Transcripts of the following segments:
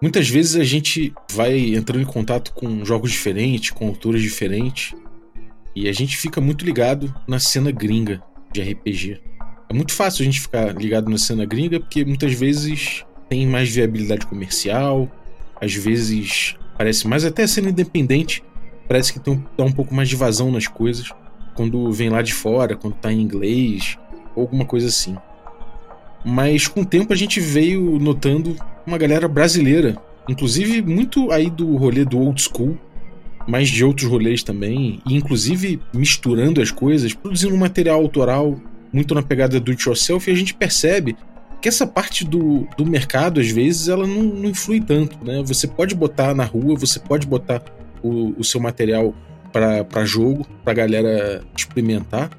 Muitas vezes a gente vai entrando em contato com jogos diferentes, com autores diferentes, e a gente fica muito ligado na cena gringa de RPG. É muito fácil a gente ficar ligado na cena gringa porque muitas vezes tem mais viabilidade comercial, às vezes parece mais até a cena independente, parece que tem, dá um pouco mais de vazão nas coisas quando vem lá de fora, quando tá em inglês, ou alguma coisa assim. Mas com o tempo a gente veio notando uma galera brasileira, inclusive muito aí do rolê do old school, mas de outros rolês também, e inclusive misturando as coisas, produzindo um material autoral muito na pegada do it yourself, e a gente percebe que essa parte do, do mercado, às vezes, ela não, não influi tanto, né? Você pode botar na rua, você pode botar o, o seu material para jogo, pra galera experimentar,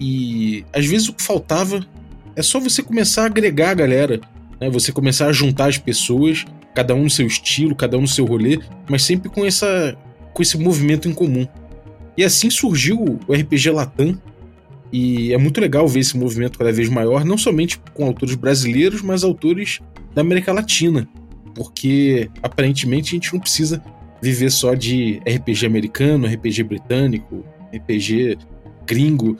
e às vezes o que faltava é só você começar a agregar a galera, né? Você começar a juntar as pessoas, cada um no seu estilo, cada um no seu rolê, mas sempre com essa com esse movimento em comum. E assim surgiu o RPG Latam, e é muito legal ver esse movimento cada vez maior, não somente com autores brasileiros, mas autores da América Latina, porque aparentemente a gente não precisa viver só de RPG americano, RPG britânico, RPG gringo,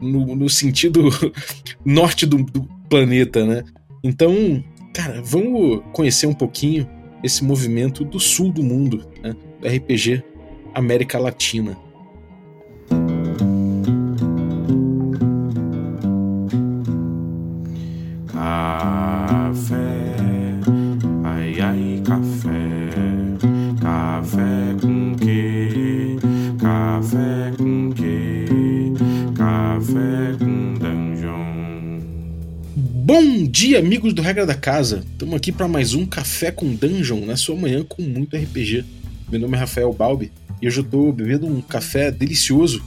no, no sentido norte do, do, planeta, né? Então, cara, vamos conhecer um pouquinho esse movimento do sul do mundo, né? RPG América Latina. Bom dia, amigos do Regra da Casa! Estamos aqui para mais um Café com Dungeon na sua manhã com muito RPG. Meu nome é Rafael Balbi e hoje eu estou bebendo um café delicioso,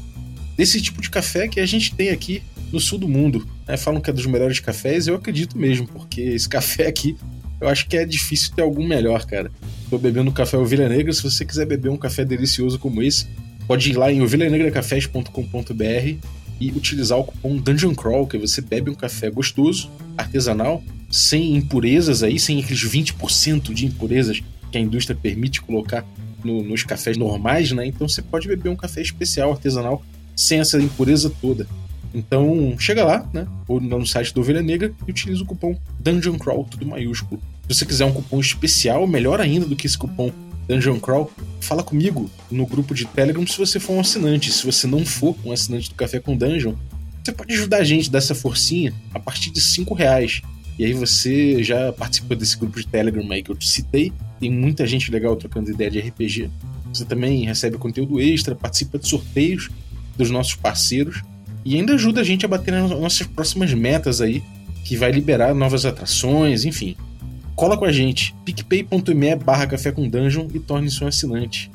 desse tipo de café que a gente tem aqui no sul do mundo. Né? Falam que é dos melhores cafés, eu acredito mesmo, porque esse café aqui eu acho que é difícil ter algum melhor, cara. Estou bebendo um café Ovelha Negra, se você quiser beber um café delicioso como esse, pode ir lá em ovelhanegracafés.com.br e utilizar o cupom Dungeon Crawl, que você bebe um café gostoso, artesanal, sem impurezas aí, sem aqueles 20% de impurezas que a indústria permite colocar no, nos cafés normais, né? Então você pode beber um café especial, artesanal, sem essa impureza toda. Então chega lá, né? Ou no site do Ovelha Negra e utiliza o cupom Dungeon Crawl, tudo maiúsculo. Se você quiser um cupom especial, melhor ainda do que esse cupom Dungeon Crawl, fala comigo no grupo de Telegram se você for um assinante. Se você não for um assinante do Café com Dungeon, você pode ajudar a gente dessa forcinha a partir de 5 reais. E aí você já participa desse grupo de Telegram aí que eu te citei. Tem muita gente legal trocando ideia de RPG. Você também recebe conteúdo extra, participa de sorteios dos nossos parceiros e ainda ajuda a gente a bater nas nossas próximas metas aí, que vai liberar novas atrações, enfim cola com a gente, picpay.me barra café com dungeon e torne-se um assinante.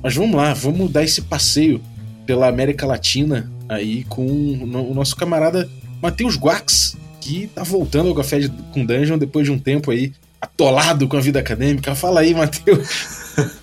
Mas vamos lá, vamos dar esse passeio pela América Latina aí com o nosso camarada Matheus Guax, que tá voltando ao café com dungeon depois de um tempo aí atolado com a vida acadêmica. Fala aí, Matheus.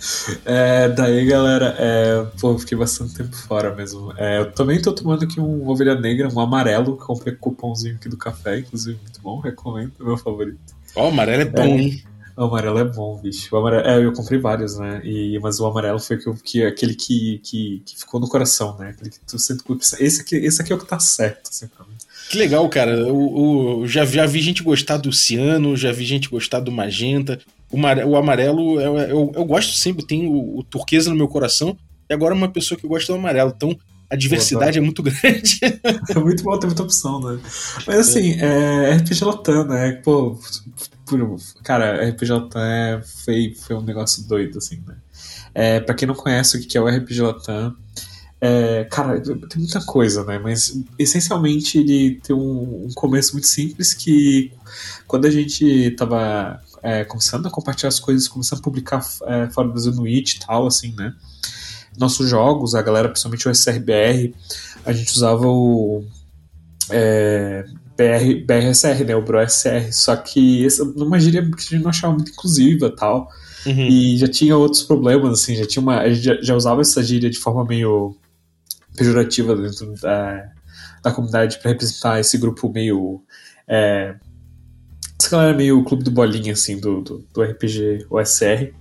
É, daí, galera, é, pô, fiquei bastante tempo fora mesmo. É, eu também tô tomando aqui um ovelha negra, um amarelo, comprei cupomzinho aqui do café, inclusive, muito bom, recomendo, meu favorito. Ó, oh, o amarelo é bom, é, hein? O amarelo é bom, bicho. O amarelo, é, eu comprei vários, né? E, mas o amarelo foi que, que, aquele que, que, que ficou no coração, né? Aquele que tu sente esse aqui, esse aqui é o que tá certo, assim, pra mim. Que legal, cara. Eu, eu, já, já vi gente gostar do ciano, já vi gente gostar do magenta. O, o amarelo, eu, eu, eu, gosto sempre, tem o, o turquesa no meu coração. E agora uma pessoa que gosta do amarelo. Então, a diversidade é muito grande. É muito bom ter muita opção, né? Mas assim, é, RPG Latam, né? Pô, cara, RPG Latam é, foi, foi um negócio doido, assim, né? É, pra quem não conhece o que é o RPG Latam, é, cara, tem muita coisa, né? Mas essencialmente ele tem um, um começo muito simples que quando a gente tava é, começando a compartilhar as coisas, começando a publicar é, fora do Brasil no It e tal, assim, né? Nossos jogos, a galera, principalmente o SRBR, a gente usava o é, BR, BRSR, né, o BroSR, só que essa, numa gíria que a gente não achava muito inclusiva tal, uhum. e já tinha outros problemas, assim, já tinha uma, a gente já, já usava essa gíria de forma meio pejorativa dentro da, da comunidade para representar esse grupo meio é, essa galera meio clube do bolinha, assim, do, do, do RPG OSR.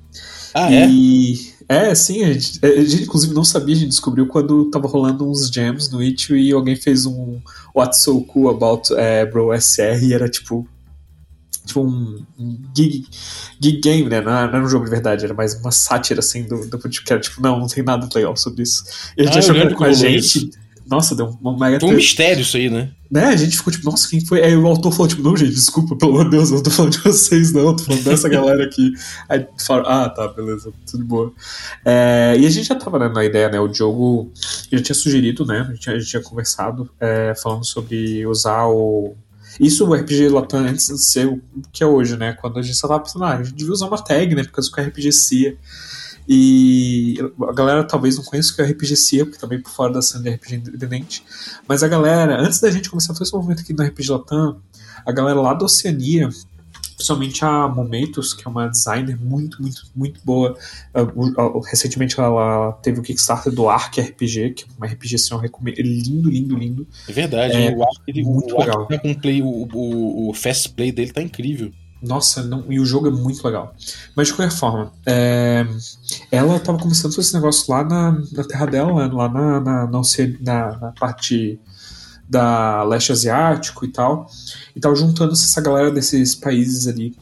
Ah, é? E é, sim, a gente, a gente, inclusive não sabia, a gente descobriu quando tava rolando uns jams no Itch e alguém fez um What's So Cool About é, Bro SR e era tipo. Tipo um, gig, gig game, né? Não era, um jogo de verdade, era mais uma sátira assim do, do que era tipo, não, não tem nada legal sobre isso. E a gente Ah, achou que era com a gente. isso. Nossa, deu uma mega Foi um mistério isso aí, né? Né? A gente ficou tipo, nossa, quem foi? Aí o autor falou, tipo, não, gente, desculpa, pelo amor de Deus, eu não tô falando de vocês, não, eu tô falando dessa galera aqui. Aí falaram, ah, tá, beleza, tudo boa. É, e a gente já tava né, na ideia, né? O Diogo já tinha sugerido, né? A gente, a gente tinha conversado, é, falando sobre usar o. Isso o RPG Latam antes de ser o que é hoje, né? Quando a gente só tava pensando, ah, a gente devia usar uma tag, né? Por causa que o RPG CIA. E a galera talvez não conheça o que é o RPG CIA, porque também por fora da cena de RPG independente. Mas a galera, antes da gente começar todo esse movimento aqui no RPG Latam, a galera lá da Oceania, principalmente a Momentos, que é uma designer muito, muito, muito boa. Uh, recentemente ela teve o Kickstarter do Ark RPG, que é uma RPG assim, eu recomendo. Lindo, lindo, lindo. É verdade, É, o Ark, ele, muito o legal. tá com play, o, o, o fast play dele tá incrível. Nossa, não, e o jogo é muito legal. Mas de qualquer forma, é, ela tava começando esse negócio lá na, na terra dela, né, lá na, na, na, na- na parte da leste asiático e tal. E tava juntando essa galera desses países ali.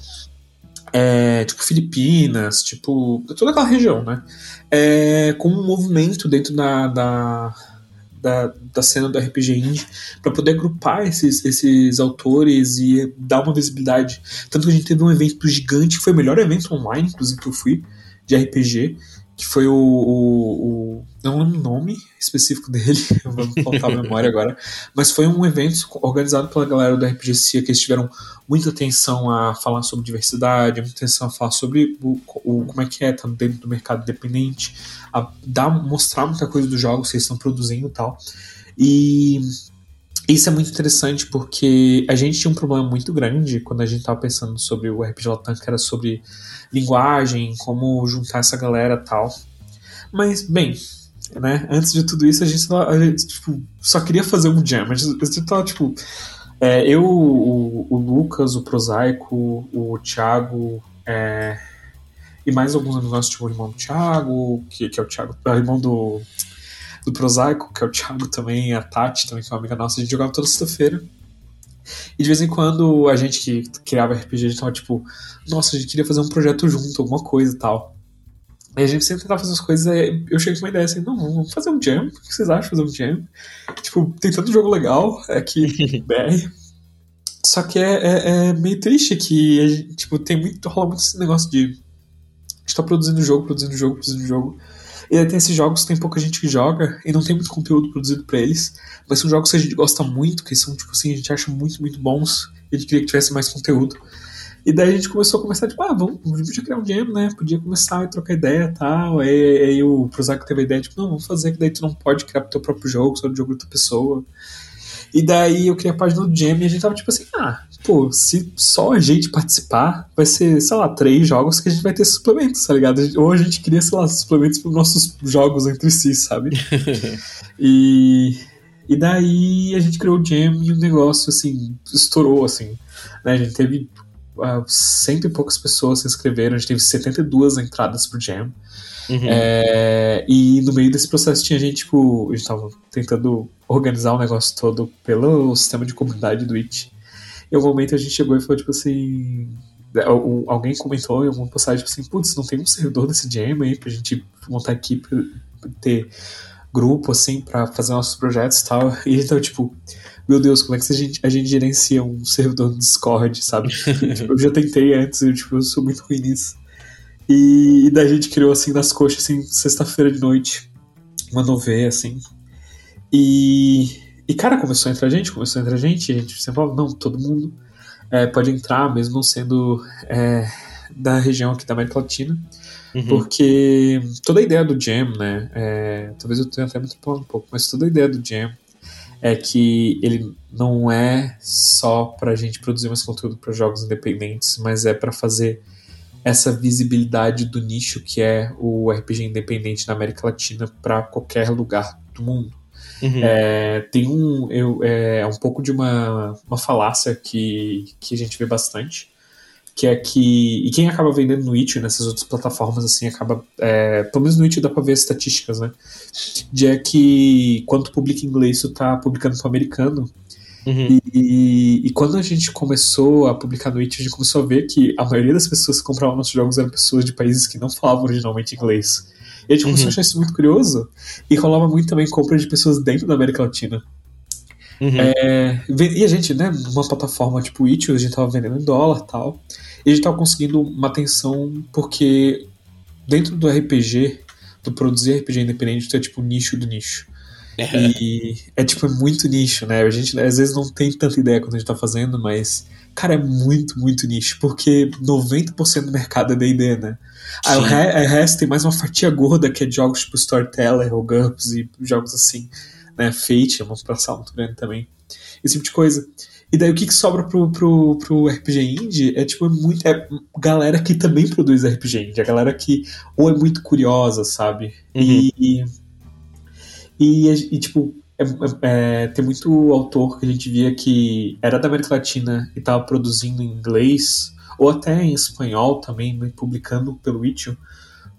é, tipo Filipinas, tipo. toda aquela região, né? É, com um movimento dentro da, da, da, da cena do RPG indie para poder agrupar esses, esses autores e dar uma visibilidade. Tanto que a gente teve um evento gigante, que foi o melhor evento online, inclusive, que eu fui, de RPG, que foi o. o, o não lembro o nome específico dele, me faltar a memória agora, mas foi um evento organizado pela galera do RPG CIA, que eles tiveram muita atenção a falar sobre diversidade, muita atenção a falar sobre o, o- como é que é estar dentro do mercado independente, a dar, mostrar muita coisa dos jogos que eles estão produzindo e tal. E isso é muito interessante porque a gente tinha um problema muito grande quando a gente estava pensando sobre o RPG Latam, que era sobre linguagem, como juntar essa galera tal. Mas, bem, né, antes de tudo isso, a gente, só- a gente, tipo, só queria fazer um jam. A gente tava, tipo, é, eu, o, o Lucas, o Prosaico, o Thiago, é, e mais alguns amigos nossos, tipo o irmão do Thiago, que, que é o Thiago, é o irmão do, do Prosaico, que é o Thiago também, a Tati também, que é uma amiga nossa, a gente jogava toda sexta-feira. E de vez em quando a gente que criava RPG, a gente tava tipo, nossa, a gente queria fazer um projeto junto, alguma coisa e tal. E a gente sempre tentava fazer as coisas, aí eu cheguei com uma ideia assim, não, vamos fazer um jam, o que vocês acham de fazer um jam? Tipo, tem tanto jogo legal aqui, BR. Só que é, é- é meio triste que gente, tipo, tem muito, rola muito esse negócio de a gente tá produzindo jogo, produzindo jogo, produzindo jogo. E aí tem esses jogos que tem pouca gente que joga e não tem muito conteúdo produzido pra eles, mas são jogos que a gente gosta muito, que são, tipo assim, a gente acha muito, muito bons e a gente queria que tivesse mais conteúdo. E daí a gente começou a conversar, tipo, ah, vamos, podia criar um jam, né? Podia começar a trocar ideia e tal. Aí, aí o Prozac teve a ideia, tipo, não, vamos fazer que daí tu não pode criar pro teu próprio jogo, só do jogo de outra pessoa. E daí eu criei a página do Jam e a gente tava tipo assim, ah, pô, se só a gente participar, vai ser, sei lá, três jogos que a gente vai ter suplementos, tá ligado? Ou a gente cria, sei lá, suplementos pros nossos jogos entre si, sabe? e, e daí a gente criou o Jam e o negócio, assim, estourou, assim. Né? A gente teve ah, cento e poucas pessoas se inscreveram, a gente teve 72 entradas pro Jam. Uhum. É, e no meio desse processo tinha gente, tipo, a gente tava tentando organizar o negócio todo pelo sistema de comunidade do Itch. Em algum momento a gente chegou e falou, tipo assim. al- Alguém comentou em alguma postagem, tipo assim, putz, não tem um servidor desse jam aí pra gente montar equipe, ter grupo, assim, pra fazer nossos projetos e tal. E tava, tipo, meu Deus, como é que a gente, a gente gerencia um servidor no Discord, sabe? Eu já tentei antes, eu, tipo, eu sou muito ruim nisso. E, e daí a gente criou assim nas coxas, assim, sexta-feira de noite. Mandou ver, assim. E, e, cara, começou a entrar gente, começou a entrar gente, e a gente sempre falava, não, todo mundo é, pode entrar, mesmo não sendo é, da região aqui da América Latina. Uhum. Porque toda a ideia do Jam, né? é, talvez eu tenha até me atropelado um pouco, mas toda a ideia do Jam é que ele não é só pra gente produzir mais conteúdo para jogos independentes, mas é para fazer essa visibilidade do nicho que é o RPG independente na América Latina para qualquer lugar do mundo. Uhum. É, tem um, eu, é, um pouco de uma, uma falácia que, que a gente vê bastante, que é que. E quem acaba vendendo no Itch nessas outras plataformas, assim, acaba. É, pelo menos no Itch dá pra ver as estatísticas, né? De é que quando tu publica em inglês, tu tá publicando pro americano. Uhum. E, e, quando a gente começou a publicar no Itch, a gente começou a ver que a maioria das pessoas que compravam nossos jogos eram pessoas de países que não falavam originalmente inglês. E a gente começou uhum. a achar isso muito curioso. E rolava muito também compra de pessoas dentro da América Latina. Uhum. É, e a gente, né, numa plataforma tipo Itch, a gente tava vendendo em dólar e tal. E a gente tava conseguindo uma atenção porque dentro do RPG, do produzir RPG independente, tu é tipo nicho do nicho. É. E é tipo, é muito nicho, né? A gente às vezes não tem tanta ideia quando a gente tá fazendo, mas, cara, é muito, muito nicho, porque 90% do mercado é DD, né? Aí o, re, o resto tem mais uma fatia gorda que é jogos tipo Storyteller ou GURPS e jogos assim, né? Fate é uma população muito grande também. Esse tipo de coisa. E daí o que, que sobra pro, pro, pro RPG Indie é tipo é muito. É galera que também produz RPG Indie. A galera que ou é muito curiosa, sabe? Uhum. E, e, e, tipo, é, é, tem muito autor que a gente via que era da América Latina e tava produzindo em inglês ou até em espanhol também, publicando pelo Itch.io,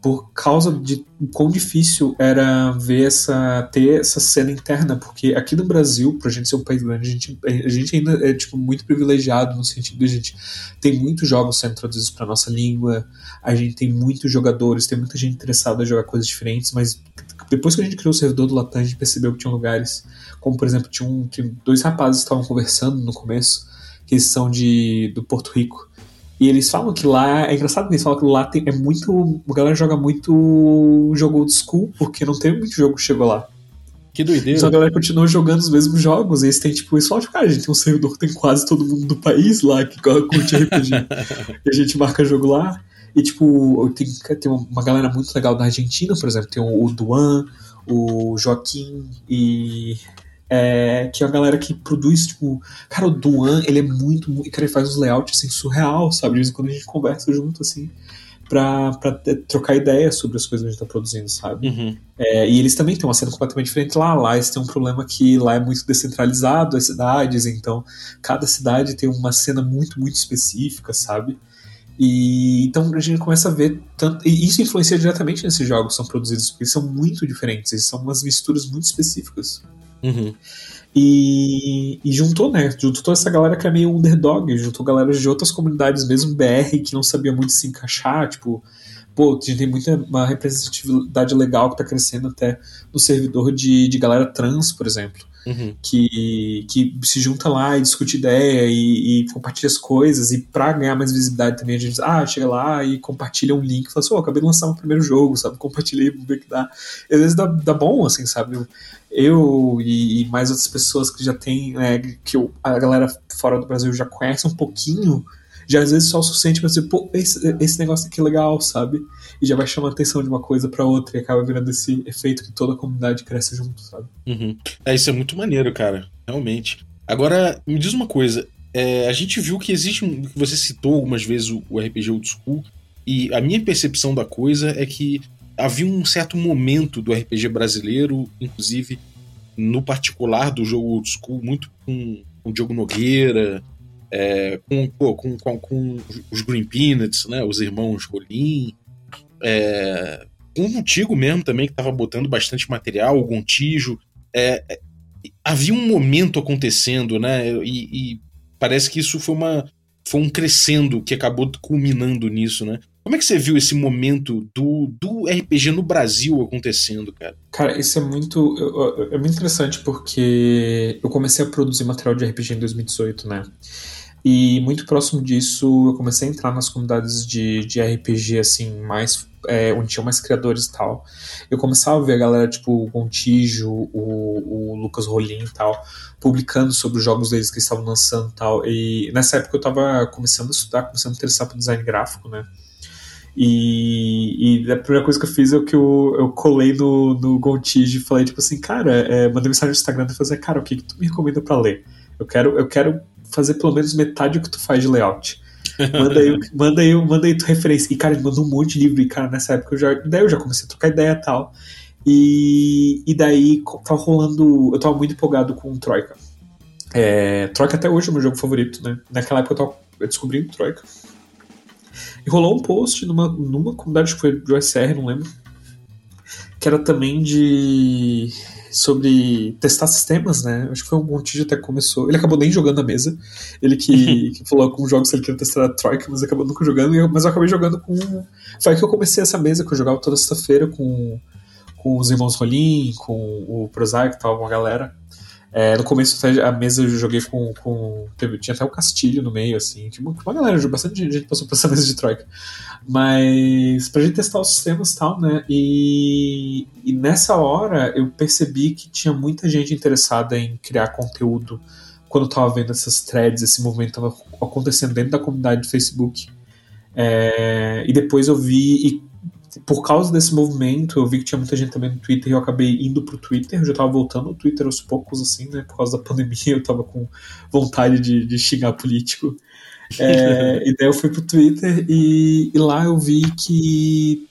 por causa de quão difícil era ver essa ter essa cena interna, porque aqui no Brasil, pra gente ser um país grande, a gente, a gente ainda é tipo muito privilegiado no sentido de a gente tem muitos jogos sendo traduzidos para nossa língua, a gente tem muitos jogadores, tem muita gente interessada em jogar coisas diferentes, mas depois que a gente criou o servidor do Latam, a gente percebeu que tinha lugares, como por exemplo, tinha, um, tinha dois rapazes estavam conversando no começo, que são de do Porto Rico, e eles falam que lá, é engraçado que eles falam que lá tem, é muito. A galera joga muito jogo old school, porque não tem muito jogo que chegou lá. Que doideira. Só a galera continua jogando os mesmos jogos. E eles têm, tipo, isso de cara, a gente tem um servidor que tem quase todo mundo do país lá que curte RPG. e a gente marca jogo lá. E, tipo, tem, tem uma galera muito legal da Argentina, por exemplo. Tem o Duan, o Joaquim e é, que é a galera que produz, tipo, cara, o Duan, ele é muito, muito cara, ele faz uns layouts, assim, surreal, sabe, de vez em quando a gente conversa junto, assim, pra, pra trocar ideias sobre as coisas que a gente tá produzindo, sabe, uhum. é, e eles também têm uma cena completamente diferente lá, lá eles têm um problema que lá é muito descentralizado, as cidades, então, cada cidade tem uma cena muito, muito específica, sabe, e então a gente começa a ver tanto. E isso influencia diretamente nesses jogos que são produzidos, porque eles são muito diferentes, eles são umas misturas muito específicas. Uhum. E, e, juntou, né? Juntou toda essa galera que é meio underdog, juntou galera de outras comunidades, mesmo BR, que não sabia muito se encaixar, tipo, pô, a gente tem muita uma representatividade legal que tá crescendo até no servidor de, de galera trans, por exemplo. Uhum. Que, que se junta lá e discute ideia e, e, compartilha as coisas. E pra ganhar mais visibilidade também, a gente diz, ah, chega lá e compartilha um link. Fala assim, oh, acabei de lançar o primeiro jogo, sabe? Compartilhei, vamos ver que dá. E às vezes dá, dá bom, assim, sabe? Eu e, e mais outras pessoas que já tem, né, que eu, a galera fora do Brasil já conhece um pouquinho já às vezes só o suficiente pra dizer, pô, esse, esse negócio aqui é legal, sabe? E já vai chamar a atenção de uma coisa para outra e acaba virando esse efeito que toda a comunidade cresce junto, sabe? Uhum. É, isso é muito maneiro, cara, realmente. Agora, me diz uma coisa, é, a gente viu que existe um. Você citou algumas vezes o, o RPG Old School, e a minha percepção da coisa é que havia um certo momento do RPG brasileiro, inclusive no particular do jogo Old School, muito com, o Diogo Nogueira, é, com, pô, com, com, com, os Green Peanuts, né, os irmãos Rolim, é, um antigo mesmo também que estava botando bastante material, o Gontijo. É, é, havia um momento acontecendo, né, e, e, parece que isso foi, uma, foi um crescendo que acabou culminando nisso, né? Como é que você viu esse momento do, do RPG no Brasil acontecendo, cara? Cara, isso é muito, é muito interessante porque eu comecei a produzir material de RPG em 2018, né? E muito próximo disso, eu comecei a entrar nas comunidades de, de RPG, assim, mais. É, onde tinham mais criadores e tal. Eu começava a ver a galera, tipo, o Gontijo, o, o Lucas Rolim e tal, publicando sobre os jogos deles que eles estavam lançando e tal. E nessa época eu tava começando a estudar, começando a interessar por design gráfico, né? E, e, a primeira coisa que eu fiz é que eu, eu colei no, no e falei, tipo assim, cara, é, mandei mensagem no Instagram e falei, cara, o que, que tu me recomenda para ler? Eu quero, eu quero fazer pelo menos metade do que tu faz de layout. Manda aí, manda aí, manda aí tua referência. E, cara, ele mandou um monte de livro. E, cara, nessa época eu já. Daí eu já comecei a trocar ideia e tal. E, e daí tava rolando. Eu tava muito empolgado com Troika. É, Troika até hoje é o meu jogo favorito, né? Naquela época eu tava descobrindo Troika. E rolou um post numa, numa comunidade que foi do SR, não lembro. Que era também de. sobre testar sistemas, né? Acho que foi um Montijo até que começou. Ele acabou nem jogando na mesa. Ele que, que falou com jogos que ele queria testar a Troika, mas acabou nunca jogando. mas eu acabei jogando com. Foi aí que eu comecei essa mesa, que eu jogava toda sexta-feira com, com os irmãos Rolim, com o Prosaic e tal, uma galera. É, no começo a mesa eu joguei com. com teve, tinha até o Castilho no meio, assim. Tinha uma, uma galera, bastante gente passou por essa mesa de troika. Mas pra gente testar os sistemas e tal, né? E, e nessa hora eu percebi que tinha muita gente interessada em criar conteúdo quando eu tava vendo essas threads, esse movimento tava acontecendo dentro da comunidade do Facebook. É, e depois eu vi, e por causa desse movimento, eu vi que tinha muita gente também no Twitter e eu acabei indo pro Twitter. Eu já tava voltando ao Twitter aos poucos, assim, né? Por causa da pandemia, eu tava com vontade de, de xingar político. É, e daí eu fui pro Twitter e, e, lá eu vi que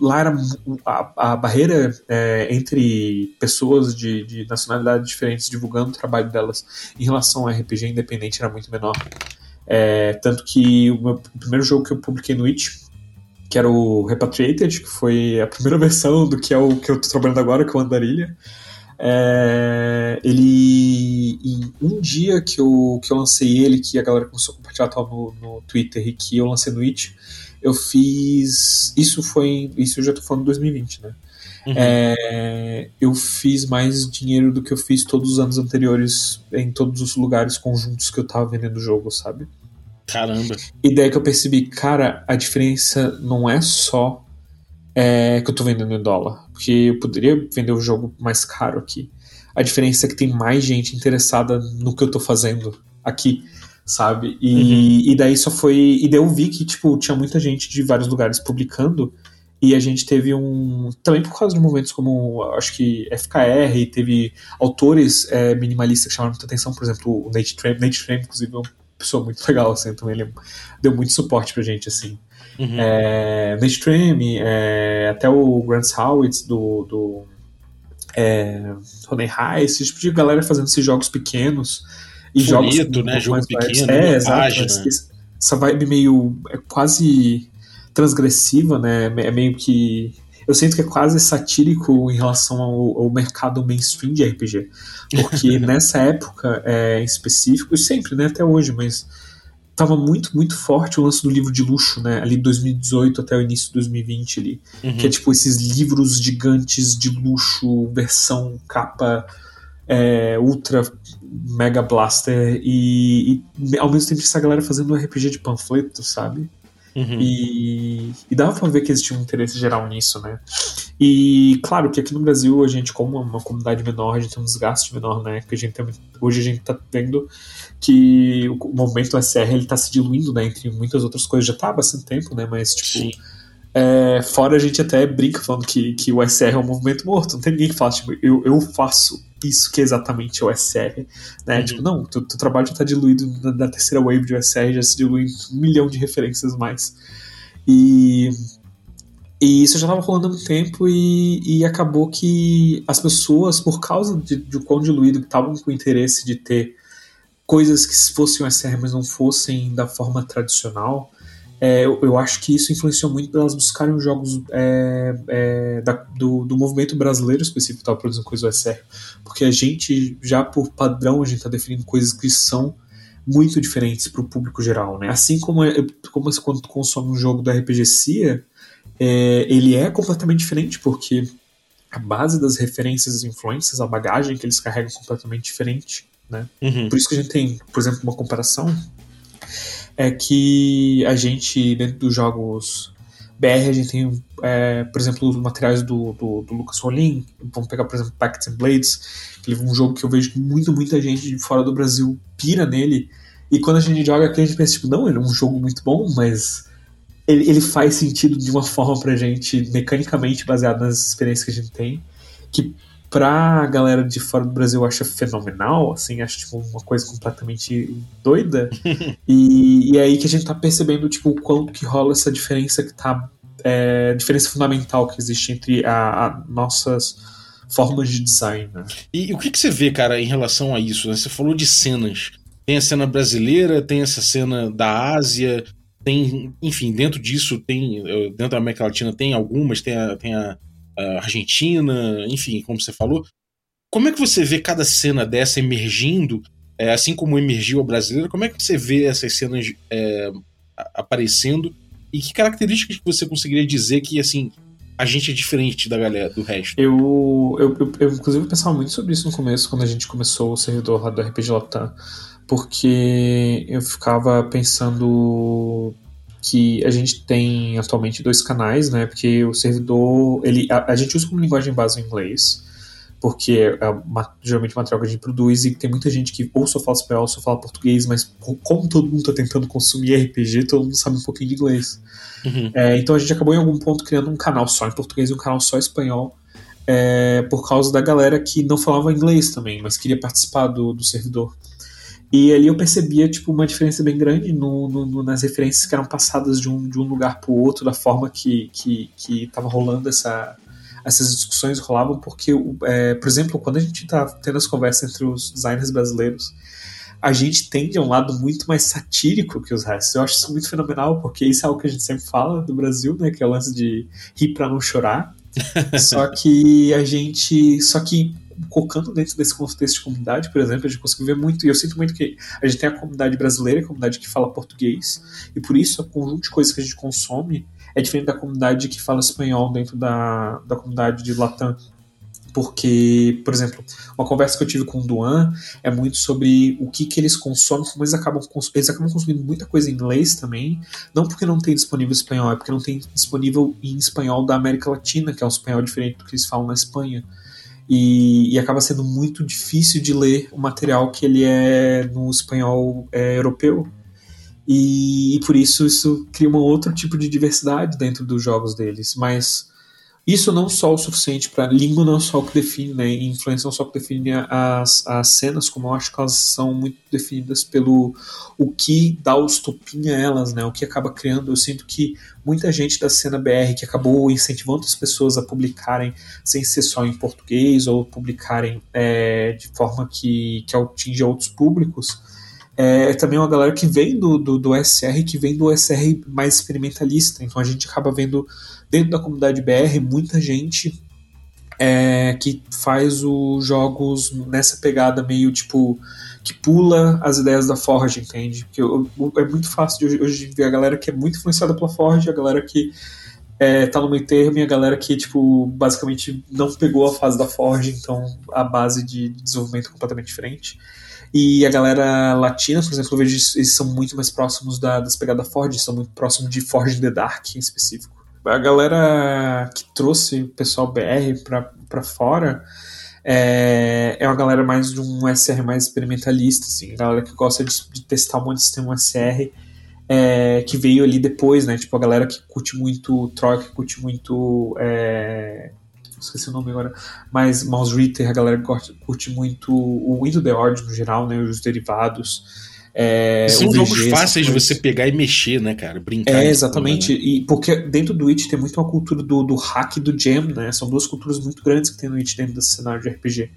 lá era a, a barreira é, entre pessoas de, de nacionalidades diferentes divulgando o trabalho delas em relação ao RPG independente era muito menor. É, tanto que o, meu, o primeiro jogo que eu publiquei no Itch que era o Repatriated, que foi a primeira versão do que é o que eu estou trabalhando agora, que é o Andarilha. É, ele em um dia que eu, que eu lancei ele, que a galera começou a compartilhar tal no, no Twitter e que eu lancei no It, eu fiz. Isso foi. Isso eu já tô falando de 2020, né? Uhum. É, eu fiz mais dinheiro do que eu fiz todos os anos anteriores em todos os lugares conjuntos que eu tava vendendo o jogo, sabe? Caramba. E daí que eu percebi, cara, a diferença não é só é, que eu tô vendendo em dólar. Porque eu poderia vender o jogo mais caro aqui. A diferença é que tem mais gente interessada no que eu tô fazendo aqui, sabe? E, uhum. e daí só foi. E daí eu vi que, tipo, tinha muita gente de vários lugares publicando. E a gente teve um. Também por causa de momentos como, acho que FKR, teve autores é, minimalistas que chamaram muita atenção, por exemplo, o Nate Tram, Nate Tram inclusive, é um pessoa muito legal, assim, então ele deu muito suporte pra gente, assim. Uhum. É, Mainstream, é, até o Grant Howitz do, do é, High, esse tipo de galera fazendo esses jogos pequenos e Bonito, jogos né? Jogo pequeno, é, exato, essa vibe meio é quase transgressiva, né? É meio que eu sinto que é quase satírico em relação ao, ao mercado mainstream de RPG. Porque nessa época é, em específico, e sempre, né, até hoje, mas tava muito, muito forte o lance do livro de luxo, né? Ali de 2018 até o início de 2020 ali. Uhum. Que é tipo esses livros gigantes de luxo, versão capa é, ultra mega blaster e, e, ao mesmo tempo essa galera fazendo um RPG de panfleto, sabe? Uhum. E, e dava pra ver que existia um interesse geral nisso, né? E claro que aqui no Brasil a gente, como uma comunidade menor, a gente tem um desgaste menor, né? Porque a gente tem, hoje a gente tá vendo que o movimento do SR ele tá se diluindo, né? Entre muitas outras coisas. Já tá há bastante tempo, né? Mas, tipo. É, fora a gente até brinca falando que, que o SR é um movimento morto. Não tem ninguém que fala, tipo, eu, eu faço isso que é exatamente o SR. Né? Uhum. Tipo, não, teu, teu trabalho já está diluído na, na, terceira wave de OSR, já se dilui em um milhão de referências mais. E, e isso já estava rolando há muito tempo e, e acabou que as pessoas, por causa de, de quão diluído estavam com o interesse de ter coisas que fossem OSR, mas não fossem da forma tradicional, é, eu, eu, acho que isso influenciou muito para elas buscarem jogos é, é, da, do, do movimento brasileiro específico que estava produzindo coisas do SR. Porque a gente, já por padrão, a gente está definindo coisas que são muito diferentes para o público geral. Né? Assim como, é, como você, quando consome um jogo do RPG CIA, é, ele é completamente diferente, porque a base das referências e influências, a bagagem que eles carregam é completamente diferente. Né? Uhum. Por isso que a gente tem, por exemplo, uma comparação é que a gente, dentro dos jogos BR, a gente tem, é, por exemplo, os materiais do, do, do Lucas Rolim. Vamos pegar, por exemplo, Pacts and Blades, que é um jogo que eu vejo que muito, muita gente de fora do Brasil pira nele. E quando a gente joga aqui, a gente pensa, tipo, não, ele é um jogo muito bom, mas ele, ele faz sentido de uma forma pra gente, mecanicamente baseado nas experiências que a gente tem, que pra galera de fora do Brasil acha fenomenal, assim, acho tipo uma coisa completamente doida. e, e é aí que a gente tá percebendo tipo o quanto que rola essa diferença que tá é, diferença fundamental que existe entre a, a nossas formas de design. Né? E, e, o que, que você vê, cara, em relação a isso? Né? Você falou de cenas. Tem a cena brasileira, tem essa cena da Ásia, tem, enfim, dentro disso tem, dentro da América Latina tem algumas, tem a, tem a Argentina, enfim, como você falou. Como é que você vê cada cena dessa emergindo, é, assim como emergiu a brasileira? Como é que você vê essas cenas é, aparecendo e que características que você conseguiria dizer que assim a gente é diferente da galera do resto? Eu, eu, eu, eu inclusive pensava muito sobre isso no começo, quando a gente começou o servidor lá do RPG Latam, porque eu ficava pensando que a gente tem atualmente dois canais, né? Porque o servidor, ele, a, a gente usa como linguagem base o inglês, porque é uma, geralmente uma troca que a gente produz e tem muita gente que ou só fala espanhol ou só fala português, mas como todo mundo está tentando consumir RPG, todo mundo sabe um pouquinho de inglês. Uhum. É, então a gente acabou em algum ponto criando um canal só em português e um canal só em espanhol, é, por causa da galera que não falava inglês também, mas queria participar do, do servidor. E ali eu percebia tipo, uma diferença bem grande no, no, no, nas referências que eram passadas de um, de um lugar para o outro, da forma que estava que, que rolando essa, essas discussões rolavam porque, é, por exemplo, quando a gente está tendo as conversas entre os designers brasileiros, a gente tende a um lado muito mais satírico que os restos. Eu acho isso muito fenomenal, porque isso é algo que a gente sempre fala do Brasil, né? Que é o lance de rir para não chorar. só que a gente. Só que colocando dentro desse contexto de comunidade, por exemplo, a gente conseguiu ver muito, e eu sinto muito que a gente tem a comunidade brasileira, a comunidade que fala português, e por isso o conjunto de coisas que a gente consome é diferente da comunidade que fala espanhol dentro da, da comunidade de Latam. Porque, por exemplo, uma conversa que eu tive com o Duan é muito sobre o que, que eles consomem, como eles acabam, eles acabam consumindo muita coisa em inglês também, não porque não tem disponível espanhol, é porque não tem disponível em espanhol da América Latina, que é um espanhol diferente do que eles falam na Espanha. E, e, acaba sendo muito difícil de ler o material que ele é no espanhol é, europeu. E, e, por isso isso cria um outro tipo de diversidade dentro dos jogos deles. Mas isso não só o suficiente para língua não só o que define, né? E influência não só o que define as, as cenas, como eu acho que elas são muito definidas pelo o que dá o estopim a elas, né? O que acaba criando. Eu sinto que muita gente da cena BR que acabou incentivando as pessoas a publicarem sem ser só em português ou publicarem é, de forma que, que atinja outros públicos é também uma galera que vem do, do, do SR, que vem do SR mais experimentalista. Então a gente acaba vendo dentro da comunidade BR muita gente é, que faz os jogos nessa pegada meio tipo que pula as ideias da Forge, entende? Porque é muito fácil de hoje ver a galera que é muito influenciada pela Forge, a galera que é, tá no meio termo e a galera que, tipo, basicamente não pegou a fase da Forge, então a base de desenvolvimento é completamente diferente. E a galera latina, por exemplo, eu vejo eles são muito mais próximos da, das pegadas Ford, são muito próximos de Forge the Dark em específico. A galera que trouxe o pessoal BR pra fora é, é uma galera mais de um SR mais experimentalista, assim, galera que gosta de, de testar um monte de sistema SR. É, que veio ali depois, né? Tipo, a galera que curte muito Troy, que curte muito é, esqueci o nome agora, mas Mouse Ritter, a galera curte, curte muito o Windows the Order no geral, né, os derivados. É, São VG, jogos fáceis de você pegar e mexer, né, cara? Brincar. É, exatamente. E porque dentro do It tem muito uma cultura do, do hack e do jam, né? São duas culturas muito grandes que tem no It dentro desse cenário de RPG.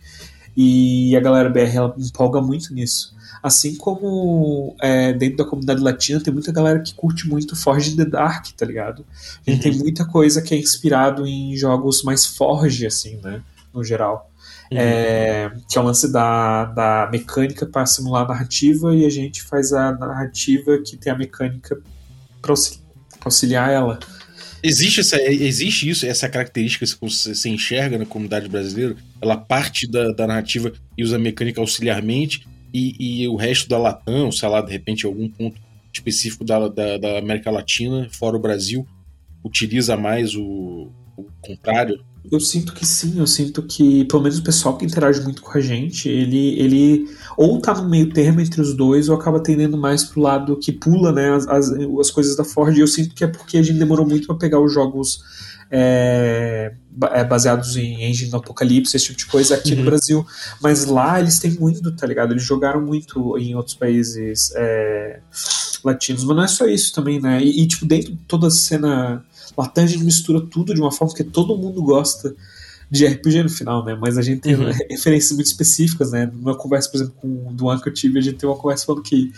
E a galera BR ela empolga muito nisso. Assim como é, dentro da comunidade latina tem muita galera que curte muito Forge the Dark, tá ligado? A gente uhum. tem muita coisa que é inspirado em jogos mais Forge, assim, né? No geral. É, que é o lance da, da mecânica para simular a narrativa e a gente faz a narrativa que tem a mecânica para auxiliar ela. Existe, essa, existe isso, essa característica que você enxerga na comunidade brasileira? Ela parte da, da narrativa e usa a mecânica auxiliarmente, e, e o resto da Latam, sei lá, de repente algum ponto específico da, da, da América Latina, fora o Brasil, utiliza mais o, o contrário? Eu sinto que sim, eu sinto que, pelo menos o pessoal que interage muito com a gente, ele, ele ou tá no meio termo entre os dois, ou acaba tendendo mais pro lado que pula, né, as, as, as coisas da Ford, e eu sinto que é porque a gente demorou muito para pegar os jogos é, é, baseados em engine do apocalipse, esse tipo de coisa aqui uhum. no Brasil. Mas lá eles têm muito, tá ligado? Eles jogaram muito em outros países é, latinos, mas não é só isso também, né? E, e, tipo, dentro de toda a cena Latam a gente mistura tudo de uma forma que todo mundo gosta de RPG no final, né? Mas a gente tem uhum. referências muito específicas, né? Numa conversa, por exemplo, com o Duan que eu tive, a gente tem uma conversa falando que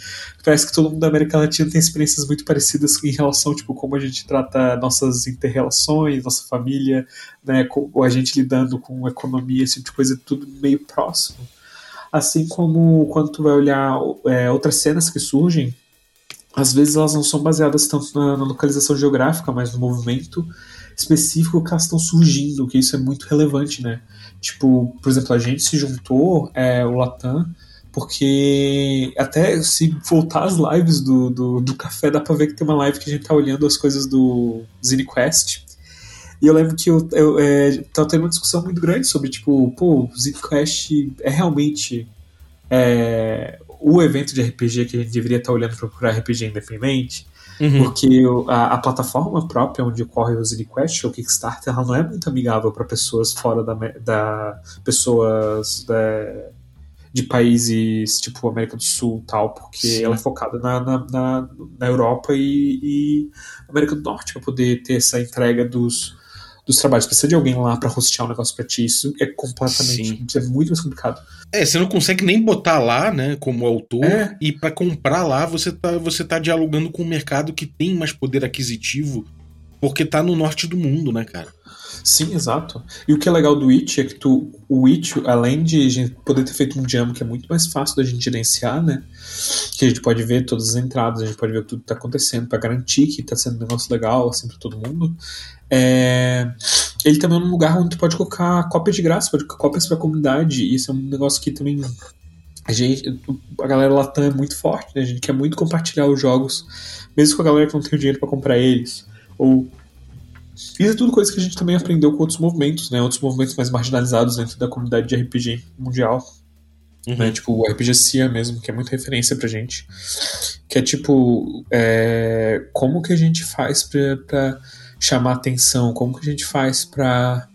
parece que todo mundo da América Latina tem experiências muito parecidas em relação, tipo, como a gente trata nossas interrelações, nossa família, né? Ou a gente lidando com economia, esse tipo de coisa, tudo meio próximo. Assim como quando tu vai olhar é, outras cenas que surgem, às vezes elas não são baseadas tanto na, na localização geográfica, mas no movimento específico que elas estão surgindo, que isso é muito relevante, né? Tipo, por exemplo, a gente se juntou, é, o Latam, porque até se voltar as lives do, do, do, café, dá pra ver que tem uma live que a gente tá olhando as coisas do ZineQuest. E eu lembro que eu, eu é, tava tendo uma discussão muito grande sobre, tipo, pô, ZineQuest é realmente é, o evento de RPG que a gente deveria estar olhando para procurar RPG independente. Uhum. Porque a, a, plataforma própria onde ocorre o ZeniQuest, o Kickstarter, ela não é muito amigável para pessoas fora da, da pessoas da, de países tipo América do Sul tal, porque Sim. ela é focada na, na, na, na Europa e, e, América do Norte para poder ter essa entrega dos, dos trabalhos. Precisa de alguém lá para hostear um negócio para ti. Isso é completamente. Isso é muito mais complicado. É, você não consegue nem botar lá, né, como autor, é. e para comprar lá você tá, você tá dialogando com um mercado que tem mais poder aquisitivo, porque tá no norte do mundo, né, cara? Sim, exato. E o que é legal do It é que tu, o It, além de poder ter feito um jam que é muito mais fácil da gente gerenciar, né? Que a gente pode ver todas as entradas, a gente pode ver tudo que tá acontecendo para garantir que tá sendo um negócio legal, assim, pra todo mundo. É... Ele também é um lugar onde tu pode colocar cópias de graça, pode colocar cópias pra comunidade. E isso é um negócio que também a gente, a galera Latam é muito forte, né? A gente quer muito compartilhar os jogos, mesmo com a galera que não tem o dinheiro para comprar eles. Ou isso é tudo coisa que a gente também aprendeu com outros movimentos, né? Outros movimentos mais marginalizados dentro da comunidade de RPG mundial. Uhum. Né? Tipo o RPG CIA mesmo, que é muita referência pra gente. Que é tipo, é, como que a gente faz pra, pra chamar atenção? Como que a gente faz pra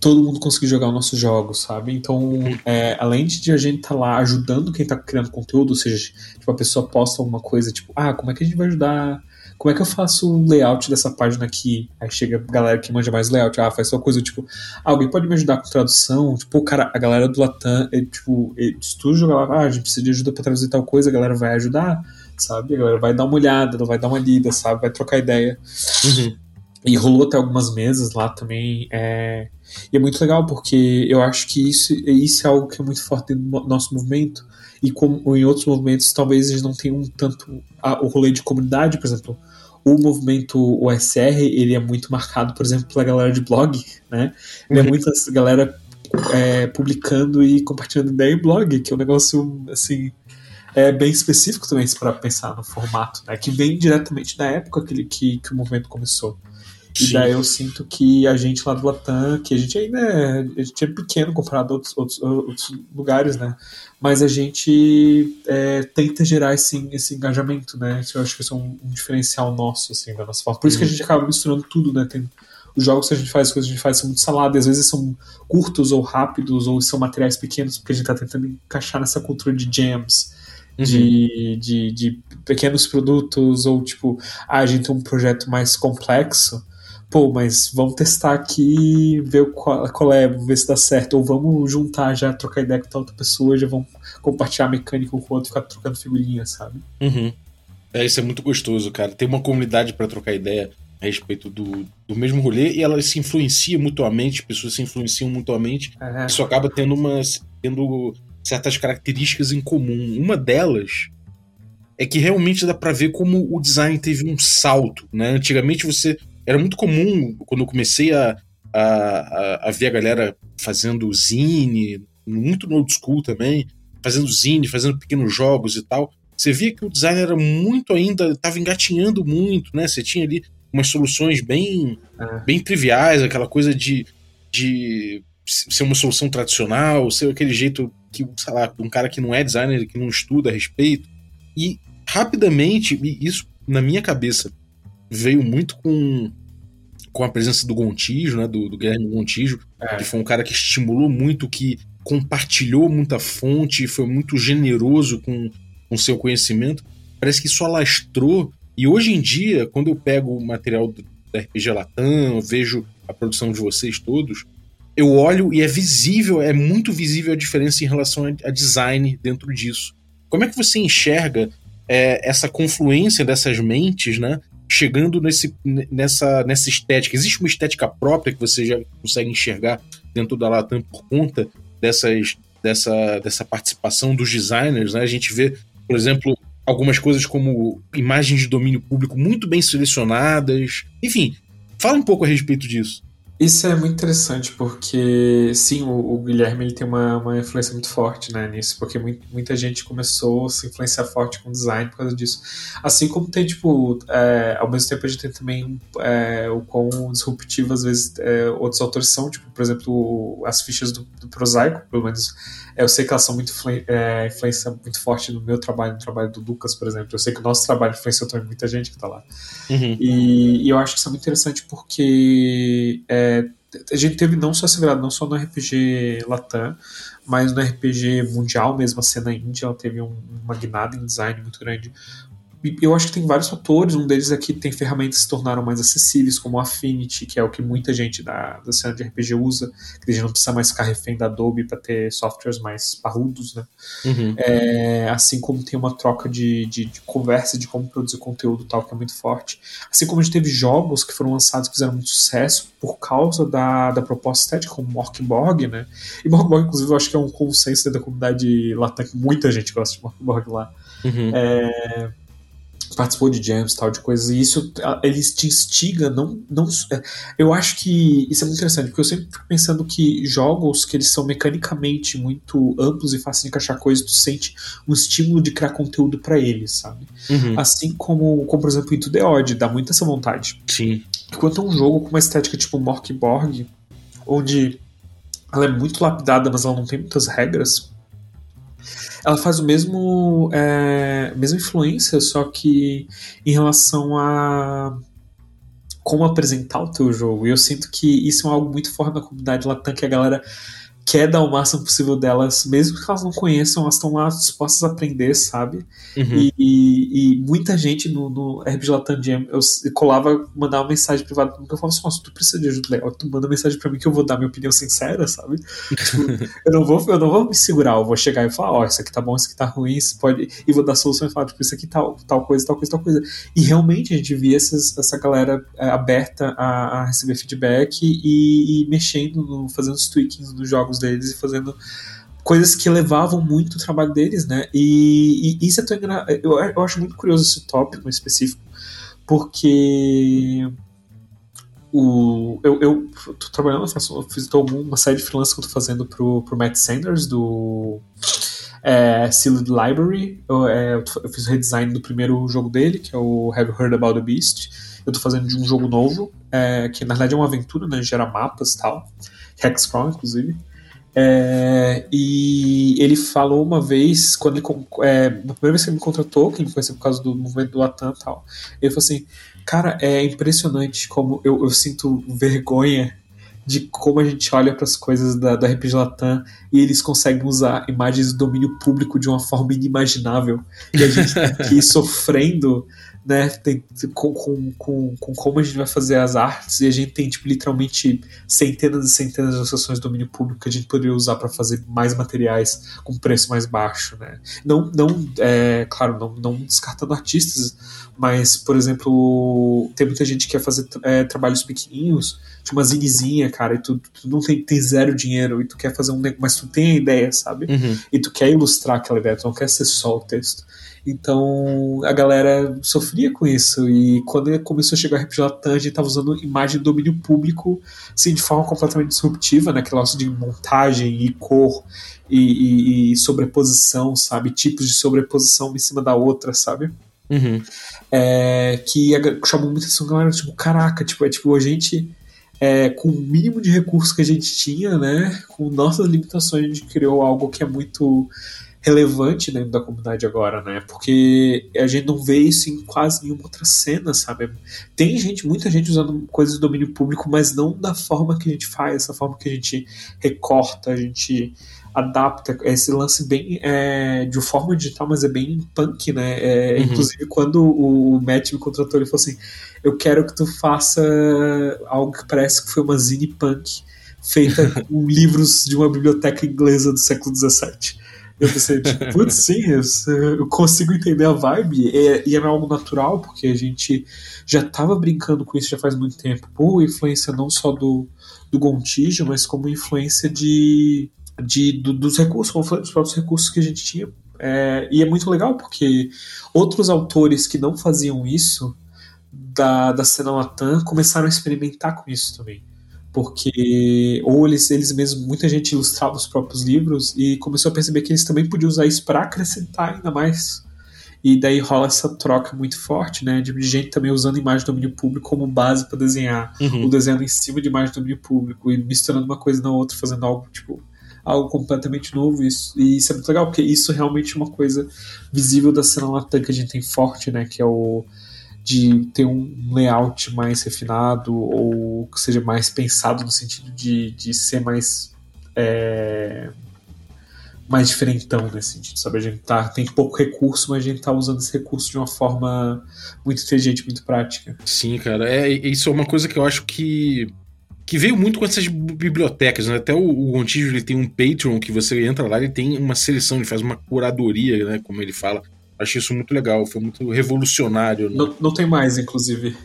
todo mundo conseguir jogar os nossos jogos, sabe? Então, uhum. é, além de a gente estar tá lá ajudando quem tá criando conteúdo, ou seja, tipo, a pessoa posta alguma coisa, tipo, ah, como é que a gente vai ajudar como é que eu faço o layout dessa página aqui? Aí chega a galera que manja mais layout, ah, faz só coisa tipo, ah, alguém pode me ajudar com tradução? Tipo, cara, a galera do Latam, é, tipo, se tu jogar lá, ah, a gente precisa de ajuda pra traduzir tal coisa, a galera vai ajudar, sabe? A galera vai dar uma olhada, ela vai dar uma lida, sabe? Vai trocar ideia. Uhum. E rolou até algumas mesas lá também. É... E é muito legal, porque eu acho que isso, isso é algo que é muito forte no nosso movimento. E como em outros movimentos, talvez eles não tenham tanto a, o rolê de comunidade, por exemplo. O movimento OSR, ele é muito marcado, por exemplo, pela galera de blog, né? Ele é uhum. muita galera é, publicando e compartilhando ideia em blog, que é um negócio, assim, é bem específico também para pensar no formato, né? Que vem diretamente da época que, que, que o movimento começou. E daí eu sinto que a gente lá do Latam, que a gente ainda é, a gente é pequeno comparado a outros, outros, outros lugares, né? Mas a gente é, tenta gerar esse, esse engajamento, né? Eu acho que isso é um, um diferencial nosso, assim, da nossa forma. Por isso que a gente acaba misturando tudo, né? Tem, os jogos que a gente faz, as coisas que a gente faz são muito saladas, às vezes são curtos ou rápidos, ou são materiais pequenos, porque a gente tá tentando encaixar nessa cultura de jams. Uhum. De, de, de pequenos produtos, ou tipo, ah, a gente tem um projeto mais complexo, pô, mas vamos testar aqui, ver qual, qual é, ver se dá certo, ou vamos juntar já, trocar ideia com outra pessoa, já vamos compartilhar a mecânica com o outro, ficar trocando figurinha, sabe? Uhum. É, isso é muito gostoso, cara. Tem uma comunidade para trocar ideia a respeito do, do mesmo rolê e elas se influenciam mutuamente, pessoas se influenciam mutuamente. É. Isso acaba tendo uma tendo certas características em comum. Uma delas é que realmente dá para ver como o design teve um salto, né? Antigamente você era muito comum, quando eu comecei a, a, a, ver a galera fazendo zine, muito no old school também, fazendo zine, fazendo pequenos jogos e tal. Você via que o design era muito ainda, estava engatinhando muito, né? Você tinha ali umas soluções bem, é. bem triviais, aquela coisa de, de ser uma solução tradicional, ser aquele jeito que, sei lá, um cara que não é designer, que não estuda a respeito. E rapidamente, isso na minha cabeça, veio muito com, com a presença do Gontijo, né, do, do Guilherme Gontijo, é. que foi um cara que estimulou muito, que compartilhou muita fonte, foi muito generoso com o seu conhecimento. Parece que isso alastrou. E hoje em dia, quando eu pego o material da RPG Latam, eu vejo a produção de vocês todos, eu olho e é visível, é muito visível a diferença em relação a, design dentro disso. Como é que você enxerga é, essa confluência dessas mentes, né? Chegando nesse, nessa, nessa estética. Existe uma estética própria que você já consegue enxergar dentro da Latam por conta dessas, dessa, dessa participação dos designers, né? A gente vê, por exemplo, algumas coisas como imagens de domínio público muito bem selecionadas. Enfim, fala um pouco a respeito disso. Isso é muito interessante porque, sim, o, o Guilherme ele tem uma, uma influência muito forte né, nisso, porque muito, muita gente começou a se influenciar forte com design por causa disso. Assim como tem, tipo, é, ao mesmo tempo a gente tem também é, o quão disruptivo às vezes é, outros autores são, tipo, por exemplo, as fichas do, do Prosaico, pelo menos eu sei que elas são muito é, influência muito forte no meu trabalho, no trabalho do Lucas, por exemplo. Eu sei que o nosso trabalho influenciou também muita gente que está lá. Uhum. E, e, eu acho que isso é muito interessante porque é, a gente teve não só essa virada, não só no RPG Latam, mas no RPG mundial mesmo, a cena índia, ela teve um, uma guinada em design muito grande eu acho que tem vários fatores. Um deles é que tem ferramentas que se tornaram mais acessíveis, como o Affinity, que é o que muita gente da, da cena de RPG usa, que a gente não precisa mais ficar refém da Adobe para ter softwares mais parrudos, né? Uhum. É, assim como tem uma troca de, de, de, conversa de como produzir conteúdo tal, que é muito forte. Assim como a gente teve jogos que foram lançados que fizeram muito sucesso por causa da, da proposta estética, como Morkborg, né? E Morkborg, inclusive, eu acho que é um consenso da comunidade lá, que muita gente gosta de Morkborg lá. Uhum. É participou de jams tal de coisas e isso eles te instiga não não é, eu acho que isso é muito interessante porque eu sempre fico pensando que jogos que eles são mecanicamente muito amplos e fáceis de encaixar coisas tu sente um estímulo de criar conteúdo para eles sabe? Uhum. assim como como por exemplo Into the Odd dá muita essa vontade. Sim. Enquanto é um jogo com uma estética tipo Morkborg onde ela é muito lapidada mas ela não tem muitas regras ela faz o mesmo é, mesma influência, só que em relação a como apresentar o teu jogo. E eu sinto que isso é algo muito forte na comunidade Latam, que a galera quer dar o máximo possível delas, mesmo que elas não conheçam, elas estão lá dispostas a aprender, sabe? Uhum. E, e, e, muita gente no, no RPG Latam Jam, eu colava, mandava uma mensagem privada pra mim, eu falava assim, nossa, tu precisa de ajuda, legal, tu manda mensagem pra mim que eu vou dar minha opinião sincera, sabe? tipo, eu, não vou, eu não vou me segurar, eu vou chegar e falar, ó, oh, isso aqui tá bom, isso aqui tá ruim, isso pode... E vou dar solução e falar, tipo, isso aqui tal, tal coisa, tal coisa, tal coisa. E realmente a gente via essas, essa galera é, aberta a, a, receber feedback e, e mexendo, no, fazendo os tweakings dos jogos deles e fazendo coisas que levavam muito o trabalho deles, né? E, e isso é tão engra... eu, eu acho muito curioso esse tópico em específico, porque o, eu, eu tô trabalhando, faço, fiz uma série de freelancers que eu tô fazendo pro, pro Matt Sanders, do é, Sealed Library. Eu, é, eu fiz o redesign do primeiro jogo dele, que é o Have You Heard About the Beast. Eu tô fazendo de um jogo novo, é, que na verdade é uma aventura, né? Gera mapas e tal. Hexcrawl, inclusive. É, e ele falou uma vez, quando ele, é, na primeira vez que ele me contratou, que ele foi por causa do movimento do Latam e tal, ele falou assim: Cara, é impressionante como eu, eu sinto vergonha de como a gente olha para as coisas da, da RPG Latam e eles conseguem usar imagens do domínio público de uma forma inimaginável. E a gente tá aqui sofrendo né, tem, com, com, com, com, como a gente vai fazer as artes, e a gente tem, tipo, literalmente centenas e centenas de associações de domínio público que a gente poderia usar para fazer mais materiais com preço mais baixo, né. Não, não é, claro, não, não descartando artistas, mas, por exemplo, tem muita gente que quer fazer é, trabalhos pequenininhos, tipo uma zinezinha, cara, e tu, tu não tem, tem, zero dinheiro, e tu quer fazer um mas tu tem a ideia, sabe? Uhum. E tu quer ilustrar aquela ideia, tu não quer ser só o texto. Então a galera sofria com isso. E quando começou a chegar o a gente tava usando imagem do domínio público assim, de forma completamente disruptiva, né? Aquele negócio de montagem e cor e, e, e, sobreposição, sabe? Tipos de sobreposição uma em cima da outra, sabe? Uhum. É, que chamou muita atenção, galera, tipo, caraca, tipo, é tipo, a gente. É, com o mínimo de recursos que a gente tinha, né, com nossas limitações, a gente criou algo que é muito relevante dentro da comunidade agora, né? Porque a gente não vê isso em quase nenhuma outra cena, sabe? Tem gente, muita gente usando coisas do domínio público, mas não da forma que a gente faz, essa forma que a gente recorta, a gente adapta esse lance bem é, de forma digital, mas é bem punk, né? É, uhum. Inclusive, quando o, Matt me contratou, ele falou assim: Eu quero que tu faça algo que parece que foi uma zine punk feita com livros de uma biblioteca inglesa do século XVII. Eu pensei, tipo, putz, sim, eu consigo entender a vibe. E, e é algo natural, porque a gente já estava brincando com isso já faz muito tempo. Por influência não só do, do Gontijo, mas como influência de, de, do, dos recursos, como dos próprios recursos que a gente tinha. É, e é muito legal, porque outros autores que não faziam isso da, da cena Latam começaram a experimentar com isso também porque ou eles, eles mesmos, muita gente ilustrava os próprios livros e começou a perceber que eles também podiam usar isso para acrescentar ainda mais. E daí rola essa troca muito forte, né? De gente também usando imagem do domínio público como base para desenhar, uhum. ou desenhando em cima de imagem do domínio público e misturando uma coisa na outra, fazendo algo tipo algo completamente novo. Isso, e isso é muito legal, porque isso realmente é uma coisa visível da cena latam que a gente tem forte, né? Que é o de ter um layout mais refinado ou que seja mais pensado no sentido de, de ser mais é, mais diferentão nesse sentido, sabe? A gente tá, tem pouco recurso, mas a gente tá usando esse recurso de uma forma muito inteligente, muito prática. Sim, cara. É, isso é uma coisa que eu acho que que veio muito com essas bibliotecas, né? Até o, o Gontijo, ele tem um Patreon que você entra lá, ele tem uma seleção, ele faz uma curadoria, né? Como ele fala, Achei isso muito legal, foi muito revolucionário. Né? Não, não tem mais, inclusive.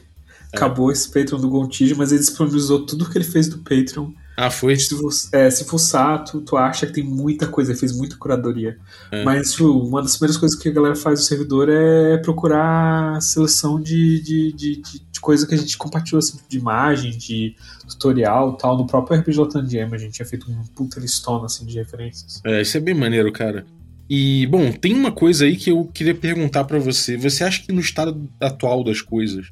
É. Acabou esse Patreon do Gontijo, mas ele disponibilizou tudo que ele fez do Patreon. Ah, foi? Se, é, se fuçar, tu, tu acha que tem muita coisa, ele fez muita curadoria. É. Mas, tipo, uma das primeiras coisas que a galera faz no servidor é procurar seleção de, de, de, de, de coisa que a gente compartilhou, assim, de imagem, de tutorial tal. No próprio RPG Jam a gente tinha feito um puta listona, assim, de referências. É, isso é bem maneiro, cara. E, bom, tem uma coisa aí que eu queria perguntar para você. Você acha que no estado atual das coisas,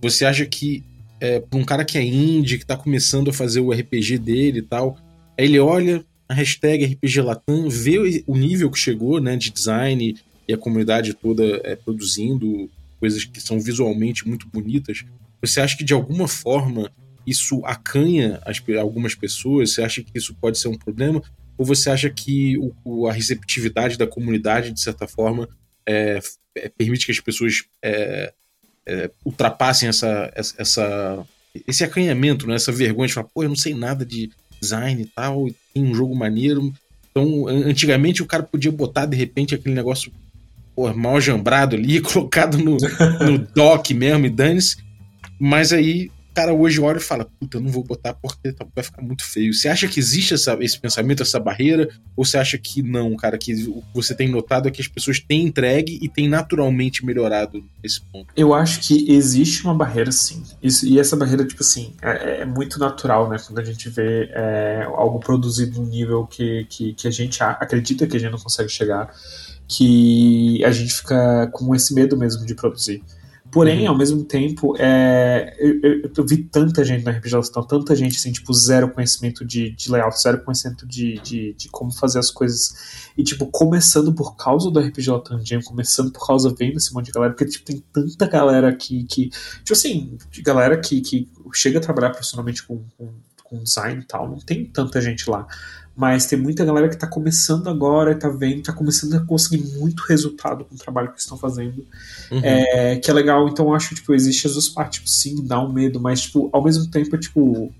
você acha que é, pra um cara que é indie, que tá começando a fazer o RPG dele e tal, aí ele olha a hashtag RPG Latam, vê o nível que chegou, né, de design e a comunidade toda é, produzindo coisas que são visualmente muito bonitas. Você acha que de alguma forma isso acanha as, algumas pessoas? Você acha que isso pode ser um problema? Ou você acha que o, a receptividade da comunidade, de certa forma, é, é, permite que as pessoas é, é ultrapassem essa, essa, esse acanhamento, né? essa vergonha de falar, pô, eu não sei nada de design e tal, tem um jogo maneiro. Então, antigamente o cara podia botar de repente aquele negócio pô, mal jambrado ali, colocado no, no dock mesmo e dane-se. Mas aí cara hoje olha e fala, puta, eu não vou botar porque tá, vai ficar muito feio. Você acha que existe essa, esse pensamento, essa barreira? Ou você acha que não, cara, que o que você tem notado é que as pessoas têm entregue e têm naturalmente melhorado nesse ponto? Eu acho que existe uma barreira, sim. Isso, e essa barreira, tipo assim, é, é, muito natural, né? Quando a gente vê é, algo produzido num nível que, que, que a gente acredita que a gente não consegue chegar, que a gente fica com esse medo mesmo de produzir. Porém, uhum. ao mesmo tempo, é, eu, eu, eu, vi tanta gente na RPG Latam, tanta gente, assim, tipo, zero conhecimento de, de layout, zero conhecimento de, de, de, como fazer as coisas. E, tipo, começando por causa do RPG Latam Jam, começando por causa vendo esse monte de galera, porque, tipo, tem tanta galera aqui que, tipo assim, galera que, que chega a trabalhar profissionalmente com, com, com design e tal, não tem tanta gente lá mas tem muita galera que está começando agora, está vendo, está começando a conseguir muito resultado com o trabalho que estão fazendo, uhum. é, que é legal, então eu acho, tipo, existe as duas partes, tipo, sim, dá um medo, mas, tipo, ao mesmo tempo, é, tipo,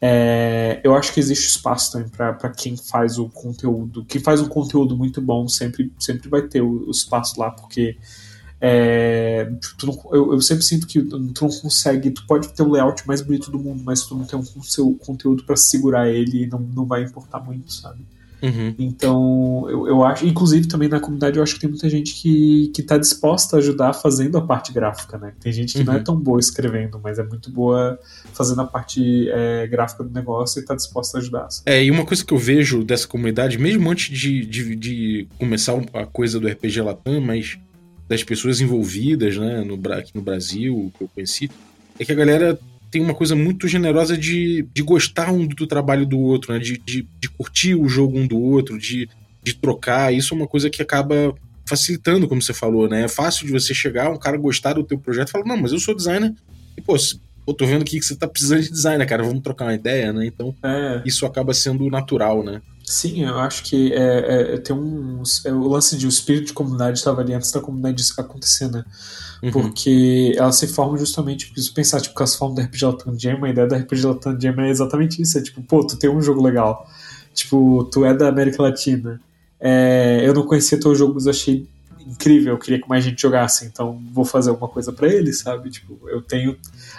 é, eu acho que existe espaço também para quem faz o conteúdo, quem faz um conteúdo muito bom sempre, sempre vai ter o, o espaço lá, porque é, não, eu, eu, sempre sinto que tu não consegue. Tu pode ter o layout mais bonito do mundo, mas tu não tem um seu conteúdo para segurar ele, não, não vai importar muito, sabe? Uhum. Então, eu, eu acho, inclusive também na comunidade, eu acho que tem muita gente que, que tá disposta a ajudar fazendo a parte gráfica, né? Tem gente que uhum. não é uhum. tão boa escrevendo, mas é muito boa fazendo a parte é, gráfica do negócio e tá disposta a ajudar. Sabe? É, e uma coisa que eu vejo dessa comunidade, mesmo antes de, de, de começar a coisa do RPG Latam, mas das pessoas envolvidas, né, no, aqui no Brasil, que eu conheci, é que a galera tem uma coisa muito generosa de, de gostar um do trabalho do outro, né, de, de, de curtir o jogo um do outro, de, de trocar. Isso é uma coisa que acaba facilitando, como você falou, né? É fácil de você chegar, um cara gostar do teu projeto e falar, não, mas eu sou designer e, pô, pô tô vendo aqui que você tá precisando de designer, cara, vamos trocar uma ideia, né? Então, é. isso acaba sendo natural, né? Sim, eu acho que é, é, tem um. É, o lance de o espírito de comunidade estava ali antes da comunidade acontecer, né? Uhum. Porque ela se forma justamente, se pensar, tipo, que elas formam da RPG Latam Jam, a ideia da RPG Latam Jam é exatamente isso: é tipo, pô, tu tem um jogo legal. Tipo, tu é da América Latina. É, eu não conhecia teu jogo, mas achei incrível, eu queria que mais gente jogasse, então vou fazer alguma coisa para ele, sabe? Tipo, eu tenho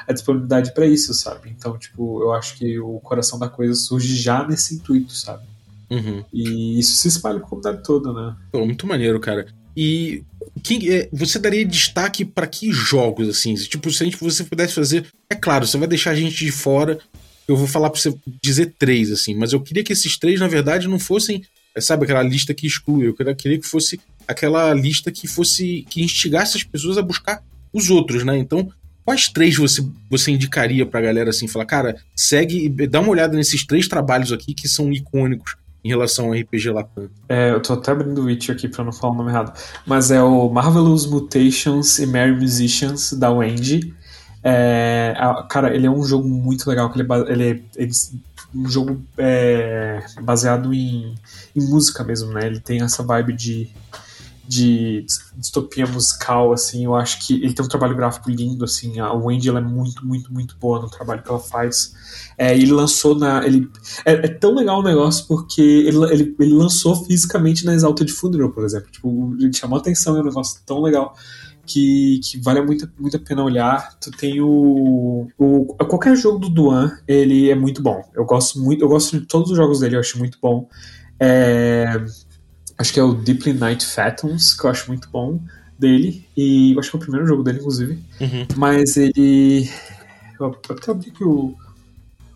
a disponibilidade para isso, sabe? Então, tipo, eu acho que o coração da coisa surge já nesse intuito, sabe? Uhum. E isso se espalha com a comunidade toda, né? Pô, muito maneiro, cara. E que, é, você daria destaque para que jogos, assim? Tipo, se a gente, você pudesse fazer. É claro, você vai deixar a gente de fora. Eu vou falar pra você dizer três, assim, mas eu queria que esses três, na verdade, não fossem. É, sabe, aquela lista que exclui. Eu queria, queria que fosse aquela lista que fosse. que instigasse as pessoas a buscar os outros, né? Então, quais três você, você indicaria pra galera assim? Falar, cara, segue e dá uma olhada nesses três trabalhos aqui que são icônicos em relação ao RPG Latam. É, eu tô até abrindo o Witch aqui pra não falar o nome errado. Mas é o Marvelous Mutations e Merry Musicians da Wendy. É, cara, ele é um jogo muito legal. Que ele, é, ele, é, ele um jogo é, baseado em, em música mesmo, né? Ele tem essa vibe de de distopia musical, assim, eu acho que ele tem um trabalho gráfico lindo, assim, a Wendy ela é muito, muito, muito boa no trabalho que ela faz. É, ele lançou na. Ele, é, é, tão legal o negócio porque ele, ele, ele lançou fisicamente na Exalta de Funeral, por exemplo. Tipo, ele chamou atenção, é um negócio tão legal. Que, que, vale muito, muito a pena olhar. Tu tem o, o. Qualquer jogo do Duan, ele é muito bom. Eu gosto muito. Eu gosto de todos os jogos dele, eu acho muito bom. É, Acho que é o Deeply Night Phantoms, que eu acho muito bom dele. E eu acho que é o primeiro jogo dele, inclusive. Uhum. Mas ele. Eu até abri que o.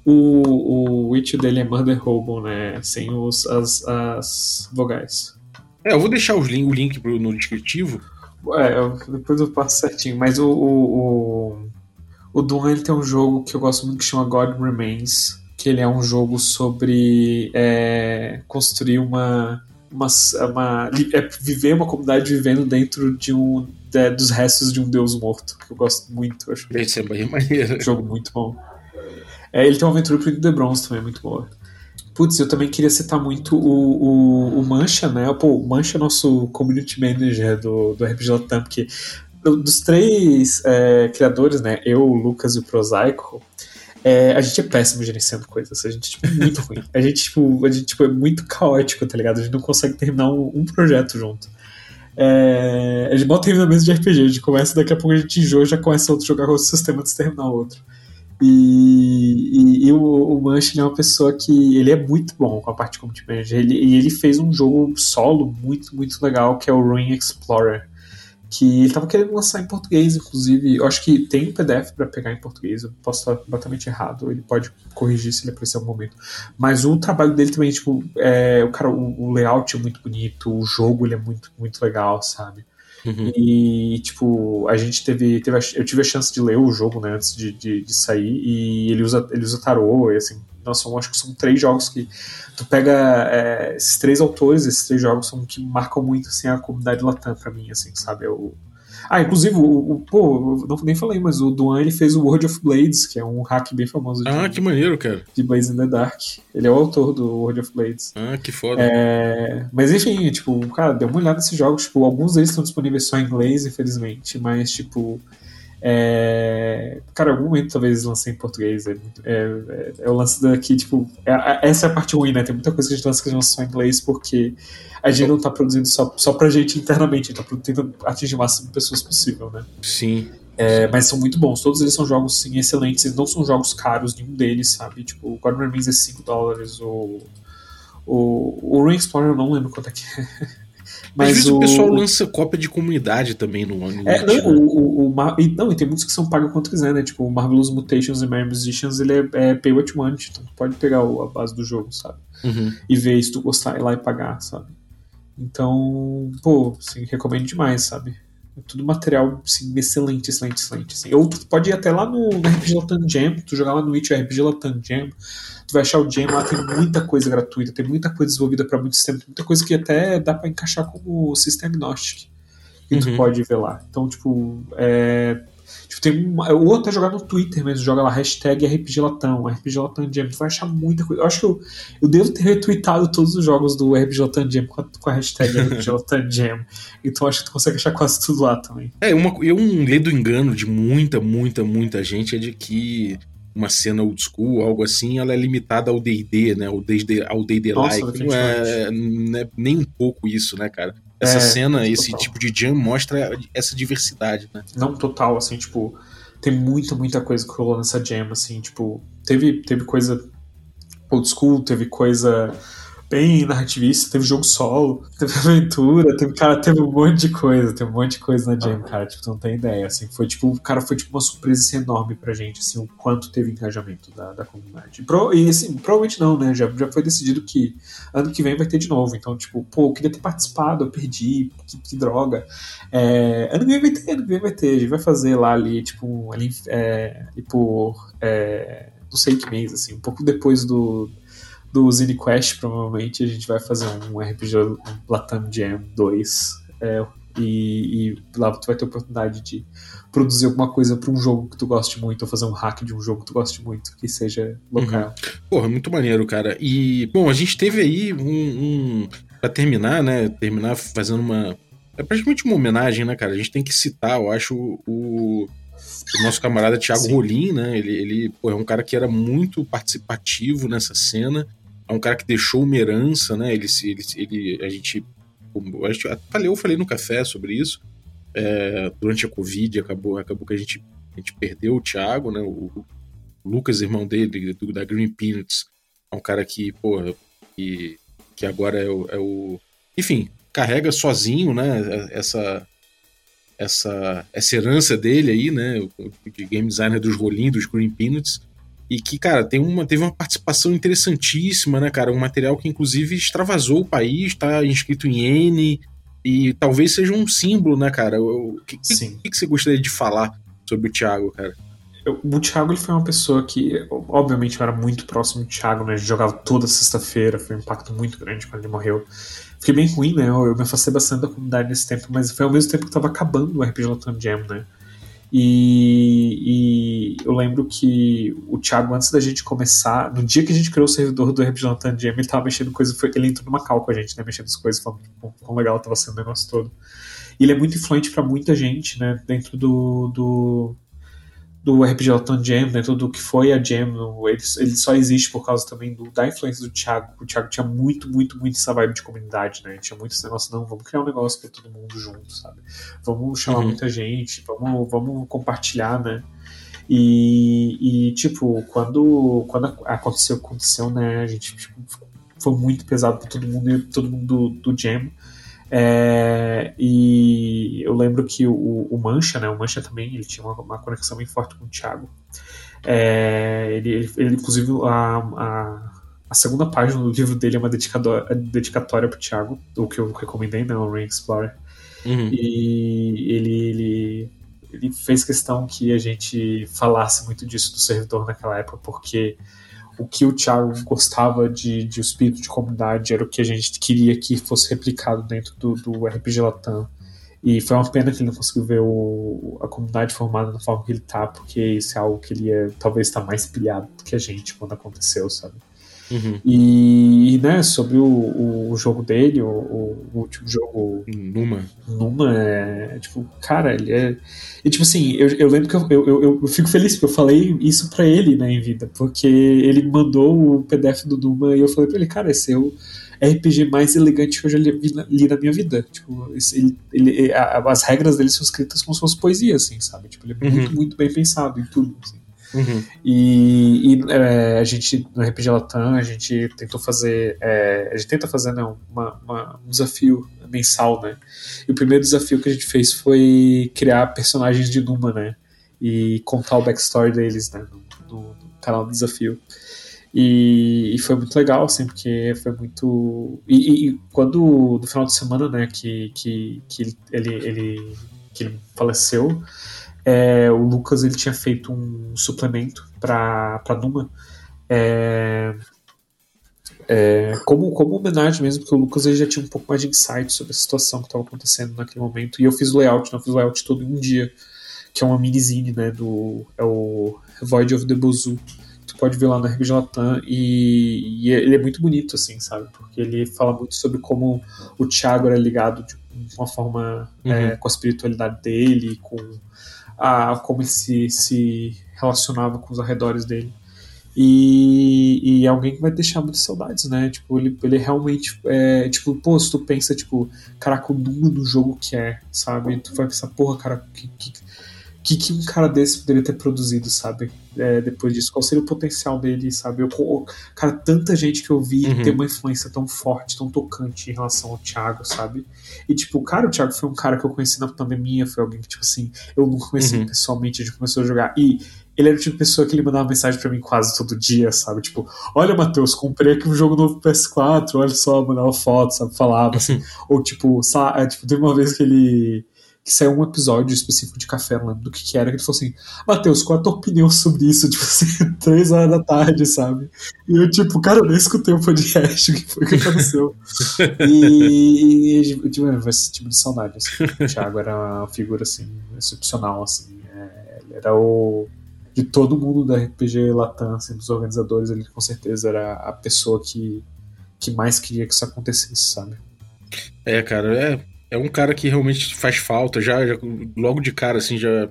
O, o Witch dele é Mother Hobo, né? Sem os, as, as vogais. É, eu vou deixar os link, o link pro, no descritivo. É, eu, depois eu passo certinho. Mas o. O, o, o Doom ele tem um jogo que eu gosto muito que chama God Remains. Que ele é um jogo sobre é, construir uma uma, uma é viver uma comunidade vivendo dentro de um de, dos restos de um deus morto, que eu gosto muito. Acho Esse é bem maneiro. Um jogo muito bom. É, ele tem uma aventura pro The Bronze também, muito boa. Putz, eu também queria citar muito o, o, o Mancha, né? Pô, o Mancha é nosso community manager do, do RPG Latam, porque dos três é, criadores, né? Eu, o Lucas e o Prosaico, é, a gente é péssimo gerenciando coisas. A gente tipo, é muito ruim. A gente, tipo, a gente tipo, é muito caótico, tá ligado? A gente não consegue terminar um, um projeto junto. É, a gente mal termina mesa de RPG. A gente começa, daqui a pouco a gente enjoa já começa outro jogar outro sistema antes de terminar outro. E, e, e o, o é uma pessoa que ele é muito bom com a parte de community manager. Ele, e ele fez um jogo solo muito, muito legal que é o Ruin Explorer que ele tava querendo lançar em português, inclusive. Eu acho que tem um PDF para pegar em português, eu posso estar completamente errado, ele pode corrigir se ele aparecer algum momento. Mas o trabalho dele também, tipo, é, o cara, o, o layout é muito bonito, o jogo ele é muito, muito legal, sabe? Uhum. E, tipo, a gente teve, teve eu tive a chance de ler o jogo, né, antes de, de, de sair, e ele usa, ele usa tarô, e assim, nossa, eu acho que são três jogos que tu pega é, esses três autores, esses três jogos são que marcam muito assim a comunidade latam para mim, assim, sabe? Eu, ah, inclusive, o, o, pô, não nem falei, mas o Duan ele fez o World of Blades, que é um hack bem famoso. De, ah, que maneiro, cara. De Blades in the Dark. Ele é o autor do World of Blades. Ah, que foda. É, mas enfim, tipo, cara, deu uma olhada nesses jogos. Tipo, alguns deles estão disponíveis só em inglês, infelizmente, mas, tipo, é... Cara, em algum momento talvez lancei em português. É, é, é o lance daqui, tipo. É, essa é a parte ruim, né? Tem muita coisa que a gente lança que a gente lança só em inglês porque a gente não tá produzindo só, só pra gente internamente, a gente tá tentando atingir o máximo de pessoas possível, né? Sim. É, mas são muito bons. Todos eles são jogos sim, excelentes. Eles não são jogos caros, nenhum deles, sabe? Tipo, o God Remains é 5 dólares. O, o, o Ring Explorer eu não lembro quanto é que é. Mas Às vezes o... o pessoal lança cópia de comunidade também no ano. É, não, o, o, o, e, não, e tem muitos que são pagos quanto quiser, né? Tipo, o Marvelous Mutations e Merry Musicians, ele é, é pay what you want, então tu pode pegar a base do jogo, sabe? Uhum. E ver se tu gostar, ir lá e pagar, sabe? Então, pô, assim, recomendo demais, sabe? É tudo material, assim, excelente, excelente, excelente. Assim. Ou tu pode ir até lá no, no RPG Latam Jam, tu jogar lá no Witch RPG Latam Jam, tu vai achar o Jam lá, tem muita coisa gratuita, tem muita coisa desenvolvida para muito sistema, tem muita coisa que até dá para encaixar como System Agnostic, que tu uhum. pode ver lá. Então, tipo, é, Tipo, tem um, ou até jogar no Twitter mesmo, joga lá hashtag RPG Latam, RPG Latam Jam, tu vai achar muita coisa. Eu acho que eu, eu devo ter retweetado todos os jogos do RPG Latam Jam com a, com a hashtag RPG Latam Jam. Então acho que tu consegue achar quase tudo lá também. É, uma, eu um ledo engano de muita, muita, muita gente é de que uma cena old school, algo assim, ela é limitada ao D&D, né? Ao D&D, ao D&D like. Não é, não é nem um pouco isso, né, cara? Essa é, cena, esse total. tipo de jam mostra essa diversidade, né? Não total, assim, tipo, tem muita, muita coisa que rolou nessa jam, assim, tipo, teve, teve coisa old school, teve coisa bem narrativista, teve jogo solo, teve aventura, teve, cara, teve um monte de coisa, teve um monte de coisa na Jam, cara, tipo, tu não tem ideia, assim, foi tipo, cara, foi tipo uma surpresa assim, enorme pra gente, assim, o quanto teve engajamento da, da comunidade. E, pro, e assim, provavelmente não, né, já, já foi decidido que ano que vem vai ter de novo, então, tipo, pô, eu queria ter participado, eu perdi, que, que droga. É, ano que vem vai ter, ano que vem vai ter, a gente vai fazer lá ali, tipo, ali, é, ali por, é, não sei que mês, assim, um pouco depois do do Zine Quest, provavelmente a gente vai fazer um RPG um Latam Jam 2. É, e, e, lá tu vai ter a oportunidade de produzir alguma coisa para um jogo que tu goste muito, ou fazer um hack de um jogo que tu goste muito, que seja local. Uhum. Porra, muito maneiro, cara. E, bom, a gente teve aí um. um para terminar, né? Terminar fazendo uma. É praticamente uma homenagem, né, cara? A gente tem que citar, eu acho, o, o nosso camarada Thiago Rolim, né? Ele, ele pô, é um cara que era muito participativo nessa cena é um cara que deixou uma herança, né? Ele, ele, ele a gente, a gente falei, eu falei no café sobre isso. É, durante a Covid acabou, acabou que a gente, a gente perdeu o Thiago, né? O, o Lucas, irmão dele, do, da Green Peanuts, é um cara que, porra, que, que agora é o, é o, Enfim, carrega sozinho, né? Essa, essa, essa herança dele aí, né? De game designer dos rolinhos, dos Green Peanuts e que, cara, tem uma, teve uma participação interessantíssima, né, cara? Um material que, inclusive, extravasou o país, tá inscrito em N, e talvez seja um símbolo, né, cara? O que, Sim. que, que você gostaria de falar sobre o Thiago, cara? Eu, o Thiago ele foi uma pessoa que, obviamente, eu era muito próximo do Thiago, né? Jogava toda sexta-feira, foi um impacto muito grande quando ele morreu. Fiquei bem ruim, né? Eu, eu me afastei bastante da comunidade nesse tempo, mas foi ao mesmo tempo que tava acabando o RPG Latam Jam, né? E, e, eu lembro que o Thiago, antes da gente começar, no dia que a gente criou o servidor do Latam Jam, ele tava mexendo coisas, ele entrou numa cal com a gente, né? Mexendo as coisas, falando quão legal tava sendo o negócio todo. E ele é muito influente para muita gente, né? Dentro do, do, do RPG Latam Jam, dentro do que foi a Jam, ele, ele só existe por causa também do, da influência do Thiago. O Thiago tinha muito, muito, muito essa vibe de comunidade, né? Tinha muito esse negócio, não, vamos criar um negócio para todo mundo junto, sabe? Vamos chamar uhum. muita gente, vamos, vamos compartilhar, né? E, e, tipo, quando, quando aconteceu, aconteceu, né? A gente tipo, foi muito pesado para todo mundo e todo mundo do, do Jam. É, e eu lembro que o, o, Mancha, né? O Mancha também ele tinha uma, uma conexão bem forte com o Thiago. É, ele, ele, ele, inclusive, a, a, a, segunda página do livro dele é uma dedicatória para o Thiago, o que eu recomendei, né? O Rain Explorer. Uhum. E ele, ele, ele fez questão que a gente falasse muito disso do servidor naquela época, porque o que o Thiago gostava de, de espírito de comunidade era o que a gente queria que fosse replicado dentro do, do RPG Latam. E foi uma pena que ele não conseguiu ver o, a comunidade formada da forma que ele tá, porque isso é algo que ele ia talvez estar tá mais pilhado do que a gente quando aconteceu, sabe? Uhum. E, né, sobre o, o jogo dele, o, o, último jogo. Numa. Numa, é. Tipo, cara, ele é. E tipo assim, eu, eu lembro que eu, eu, eu, fico feliz porque eu falei isso pra ele, né, em vida. Porque ele mandou o PDF do Numa e eu falei pra ele, cara, esse é o RPG mais elegante que eu já li, li na minha vida. Tipo, ele, ele, a, as regras dele são escritas como se fosse poesia, assim, sabe? Tipo, ele é muito, uhum. muito bem pensado em tudo, assim. Uhum. E, e é, a gente, no RPG Latam, a gente tentou fazer. É, a gente tenta fazer né, uma, uma, um desafio mensal, né? E o primeiro desafio que a gente fez foi criar personagens de Numa, né? E contar o backstory deles, né? No, no, no canal do desafio. E, e, foi muito legal, assim, porque foi muito. E, e, quando, no final de semana, né, que, que, que ele, ele, que ele faleceu, é, o Lucas ele tinha feito um suplemento para Numa. É, é, como, como homenagem mesmo, porque o Lucas ele já tinha um pouco mais de insight sobre a situação que estava acontecendo naquele momento. E eu fiz o layout, não fiz o layout todo em um dia. que é uma minizine, né, do é o Void of the Bozu. Tu pode ver lá no RPG Latam e, e, ele é muito bonito, assim, sabe? Porque ele fala muito sobre como o Thiago era ligado de uma forma uhum. é, com a espiritualidade dele, com a, como se, se relacionava com os arredores dele. E, e alguém que vai deixar muitas saudades, né? Tipo, ele, ele realmente. É, tipo, pô, se tu pensa, tipo, caraca, o número do jogo que é, sabe? Tu vai pensar, porra, cara, que, que, que, que um cara desse poderia ter produzido, sabe? É, depois disso, qual seria o potencial dele, sabe? Eu, cara, tanta gente que eu vi uhum. tem uma influência tão forte, tão tocante em relação ao Thiago, sabe? E, tipo, cara, o Thiago foi um cara que eu conheci na pandemia, foi alguém que, tipo assim, eu não conheci uhum. pessoalmente, a gente começou a jogar. E ele era o tipo de pessoa que ele mandava mensagem para mim quase todo dia, sabe? Tipo, olha, Matheus, comprei aqui um jogo novo PS4, olha só, mandava foto, sabe? Falava assim. Ou, tipo, sabe? É, tipo, teve uma vez que ele que saiu um episódio específico de café, não lembro do que, que era, que ele falou assim: Matheus, qual a tua opinião sobre isso? Tipo assim, três horas da tarde, sabe? E eu, tipo, cara, eu nem escutei o podcast, o que foi que aconteceu? e, e tipo, vai esse tipo de saudade. Assim. O Thiago era uma figura, assim, excepcional, assim. É, ele era o. De todo mundo da RPG Latam, assim, dos organizadores, ele com certeza era a pessoa que, que mais queria que isso acontecesse, sabe? É, cara, é é um cara que realmente faz falta. Já, já, logo de cara, assim, já,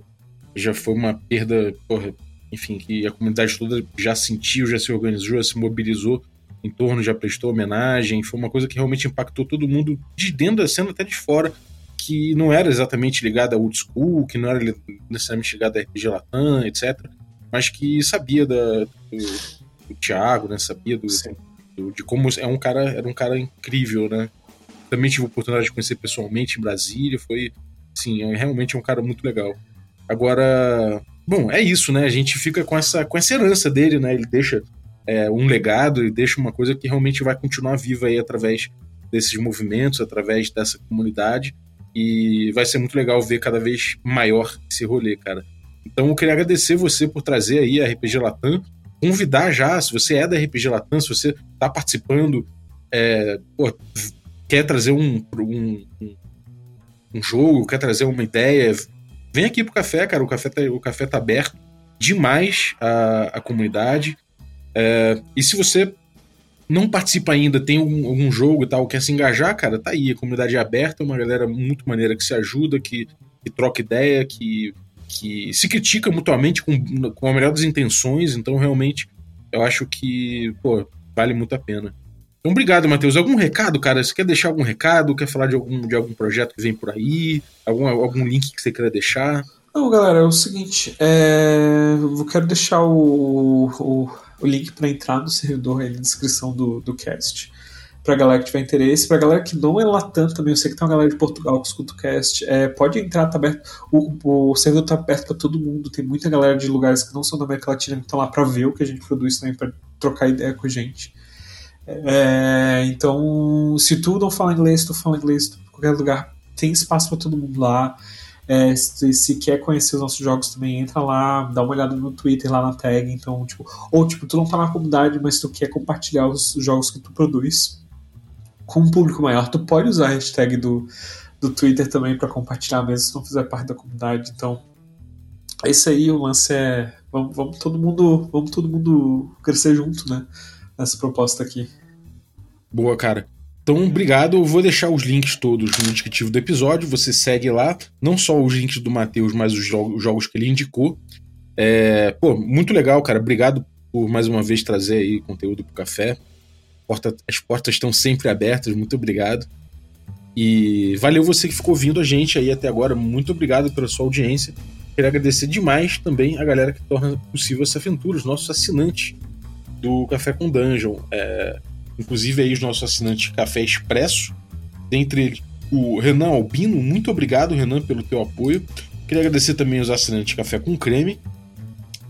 já foi uma perda, porra, enfim, que a comunidade toda já sentiu, já se organizou, já se mobilizou em torno, já prestou homenagem. Foi uma coisa que realmente impactou todo mundo de dentro da cena até de fora, que não era exatamente ligada a old school, que não era necessariamente ligada a RPG Latam, etc. Mas que sabia da, do, do Thiago, né? Sabia do, do, de como é um cara, era um cara incrível, né? Também tive a oportunidade de conhecer pessoalmente em Brasília, foi, sim, é realmente um cara muito legal. Agora, bom, é isso, né? A gente fica com essa, com essa herança dele, né? Ele deixa é, um legado, ele deixa uma coisa que realmente vai continuar viva aí através desses movimentos, através dessa comunidade, e vai ser muito legal ver cada vez maior esse rolê, cara. Então eu queria agradecer você por trazer aí a RPG Latam, convidar já, se você é da RPG Latam, se você está participando, é, pô, quer trazer um, um, um jogo, quer trazer uma ideia, vem aqui pro café, cara. O café tá, o café tá aberto demais à, à comunidade. É, e se você não participa ainda, tem algum, algum, jogo e tal, quer se engajar, cara, tá aí. A comunidade é aberta, uma galera muito maneira que se ajuda, que, que troca ideia, que, que se critica mutuamente com, com a melhor das intenções. Então, realmente, eu acho que, pô, vale muito a pena. Então, obrigado, Matheus. Algum recado, cara? Você quer deixar algum recado? Quer falar de algum, de algum projeto que vem por aí? Algum, algum link que você queira deixar? Não, galera, é o seguinte. É... Eu quero deixar o, o, o link para entrar no servidor aí na descrição do, do cast. Pra galera que tiver interesse, pra galera que não é Latam também, eu sei que tem uma galera de Portugal que escuta o cast, é, pode entrar, tá aberto. O, o servidor tá aberto pra todo mundo, tem muita galera de lugares que não são da América Latina que estão lá pra ver o que a gente produz também, pra trocar ideia com a gente. É, então, se tu não fala inglês, tu fala inglês, tu, qualquer lugar, tem espaço para todo mundo lá. É, se, se, quer conhecer os nossos jogos também, entra lá, dá uma olhada no Twitter lá na tag. Então, tipo, ou tipo, tu não tá na comunidade, mas tu quer compartilhar os jogos que tu produz com um público maior, tu pode usar a hashtag do, do Twitter também para compartilhar, mesmo se não fizer parte da comunidade. Então, esse aí o lance é. Vamos, vamos todo mundo. Vamos todo mundo crescer junto, né? Essa proposta aqui. Boa, cara. Então, obrigado. Eu vou deixar os links todos no descritivo do episódio. Você segue lá, não só os links do Matheus, mas os jogos, os jogos que ele indicou. É, pô, muito legal, cara. Obrigado por mais uma vez trazer aí conteúdo pro café. Porta, as portas estão sempre abertas. Muito obrigado. E valeu você que ficou ouvindo a gente aí até agora. Muito obrigado pela sua audiência. Queria agradecer demais também a galera que torna possível essa aventura, os nossos assinantes do Café com Dungeon. É, inclusive aí os nossos assinantes Café Expresso, dentre eles o Renan Albino, muito obrigado Renan pelo teu apoio. Queria agradecer também os assinantes Café com Creme,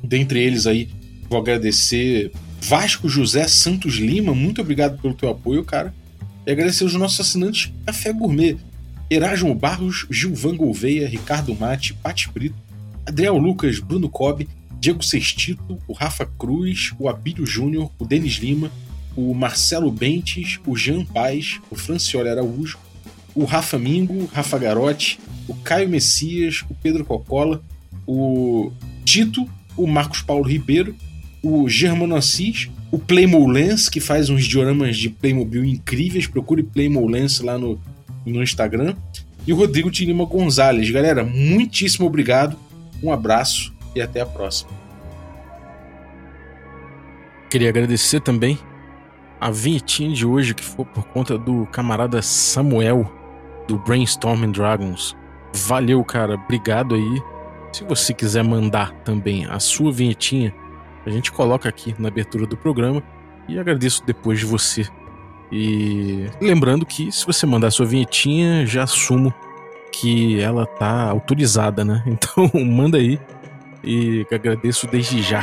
dentre eles aí vou agradecer Vasco José Santos Lima, muito obrigado pelo teu apoio, cara. E agradecer os nossos assinantes Café Gourmet, Erasmo Barros, Gilvan Gouveia, Ricardo Mate, Pati Brito, Adriel Lucas, Bruno Cobb, Diego Sextito, o Rafa Cruz, o Abílio Júnior, o Denis Lima, o Marcelo Bentes, o Jean Paz, o Francioli Araújo, o Rafa Mingo, Rafa Garotti, o Caio Messias, o Pedro Cocola, o Tito, o Marcos Paulo Ribeiro, o Germano Assis, o Playmo Lens, que faz uns dioramas de Playmobil incríveis. Procure Playmo Lens lá no, no Instagram. E o Rodrigo Tinima Gonzalez. Galera, muitíssimo obrigado. Um abraço e até a próxima. Queria agradecer também a vinhetinha de hoje, que foi por conta do camarada Samuel, do Brainstorming Dragons. Valeu, cara. Obrigado aí. Se você quiser mandar também a sua vinhetinha, a gente coloca aqui na abertura do programa e agradeço depois de você. E lembrando que se você mandar a sua vinhetinha, já assumo que ela tá autorizada, né? Então manda aí e agradeço desde já.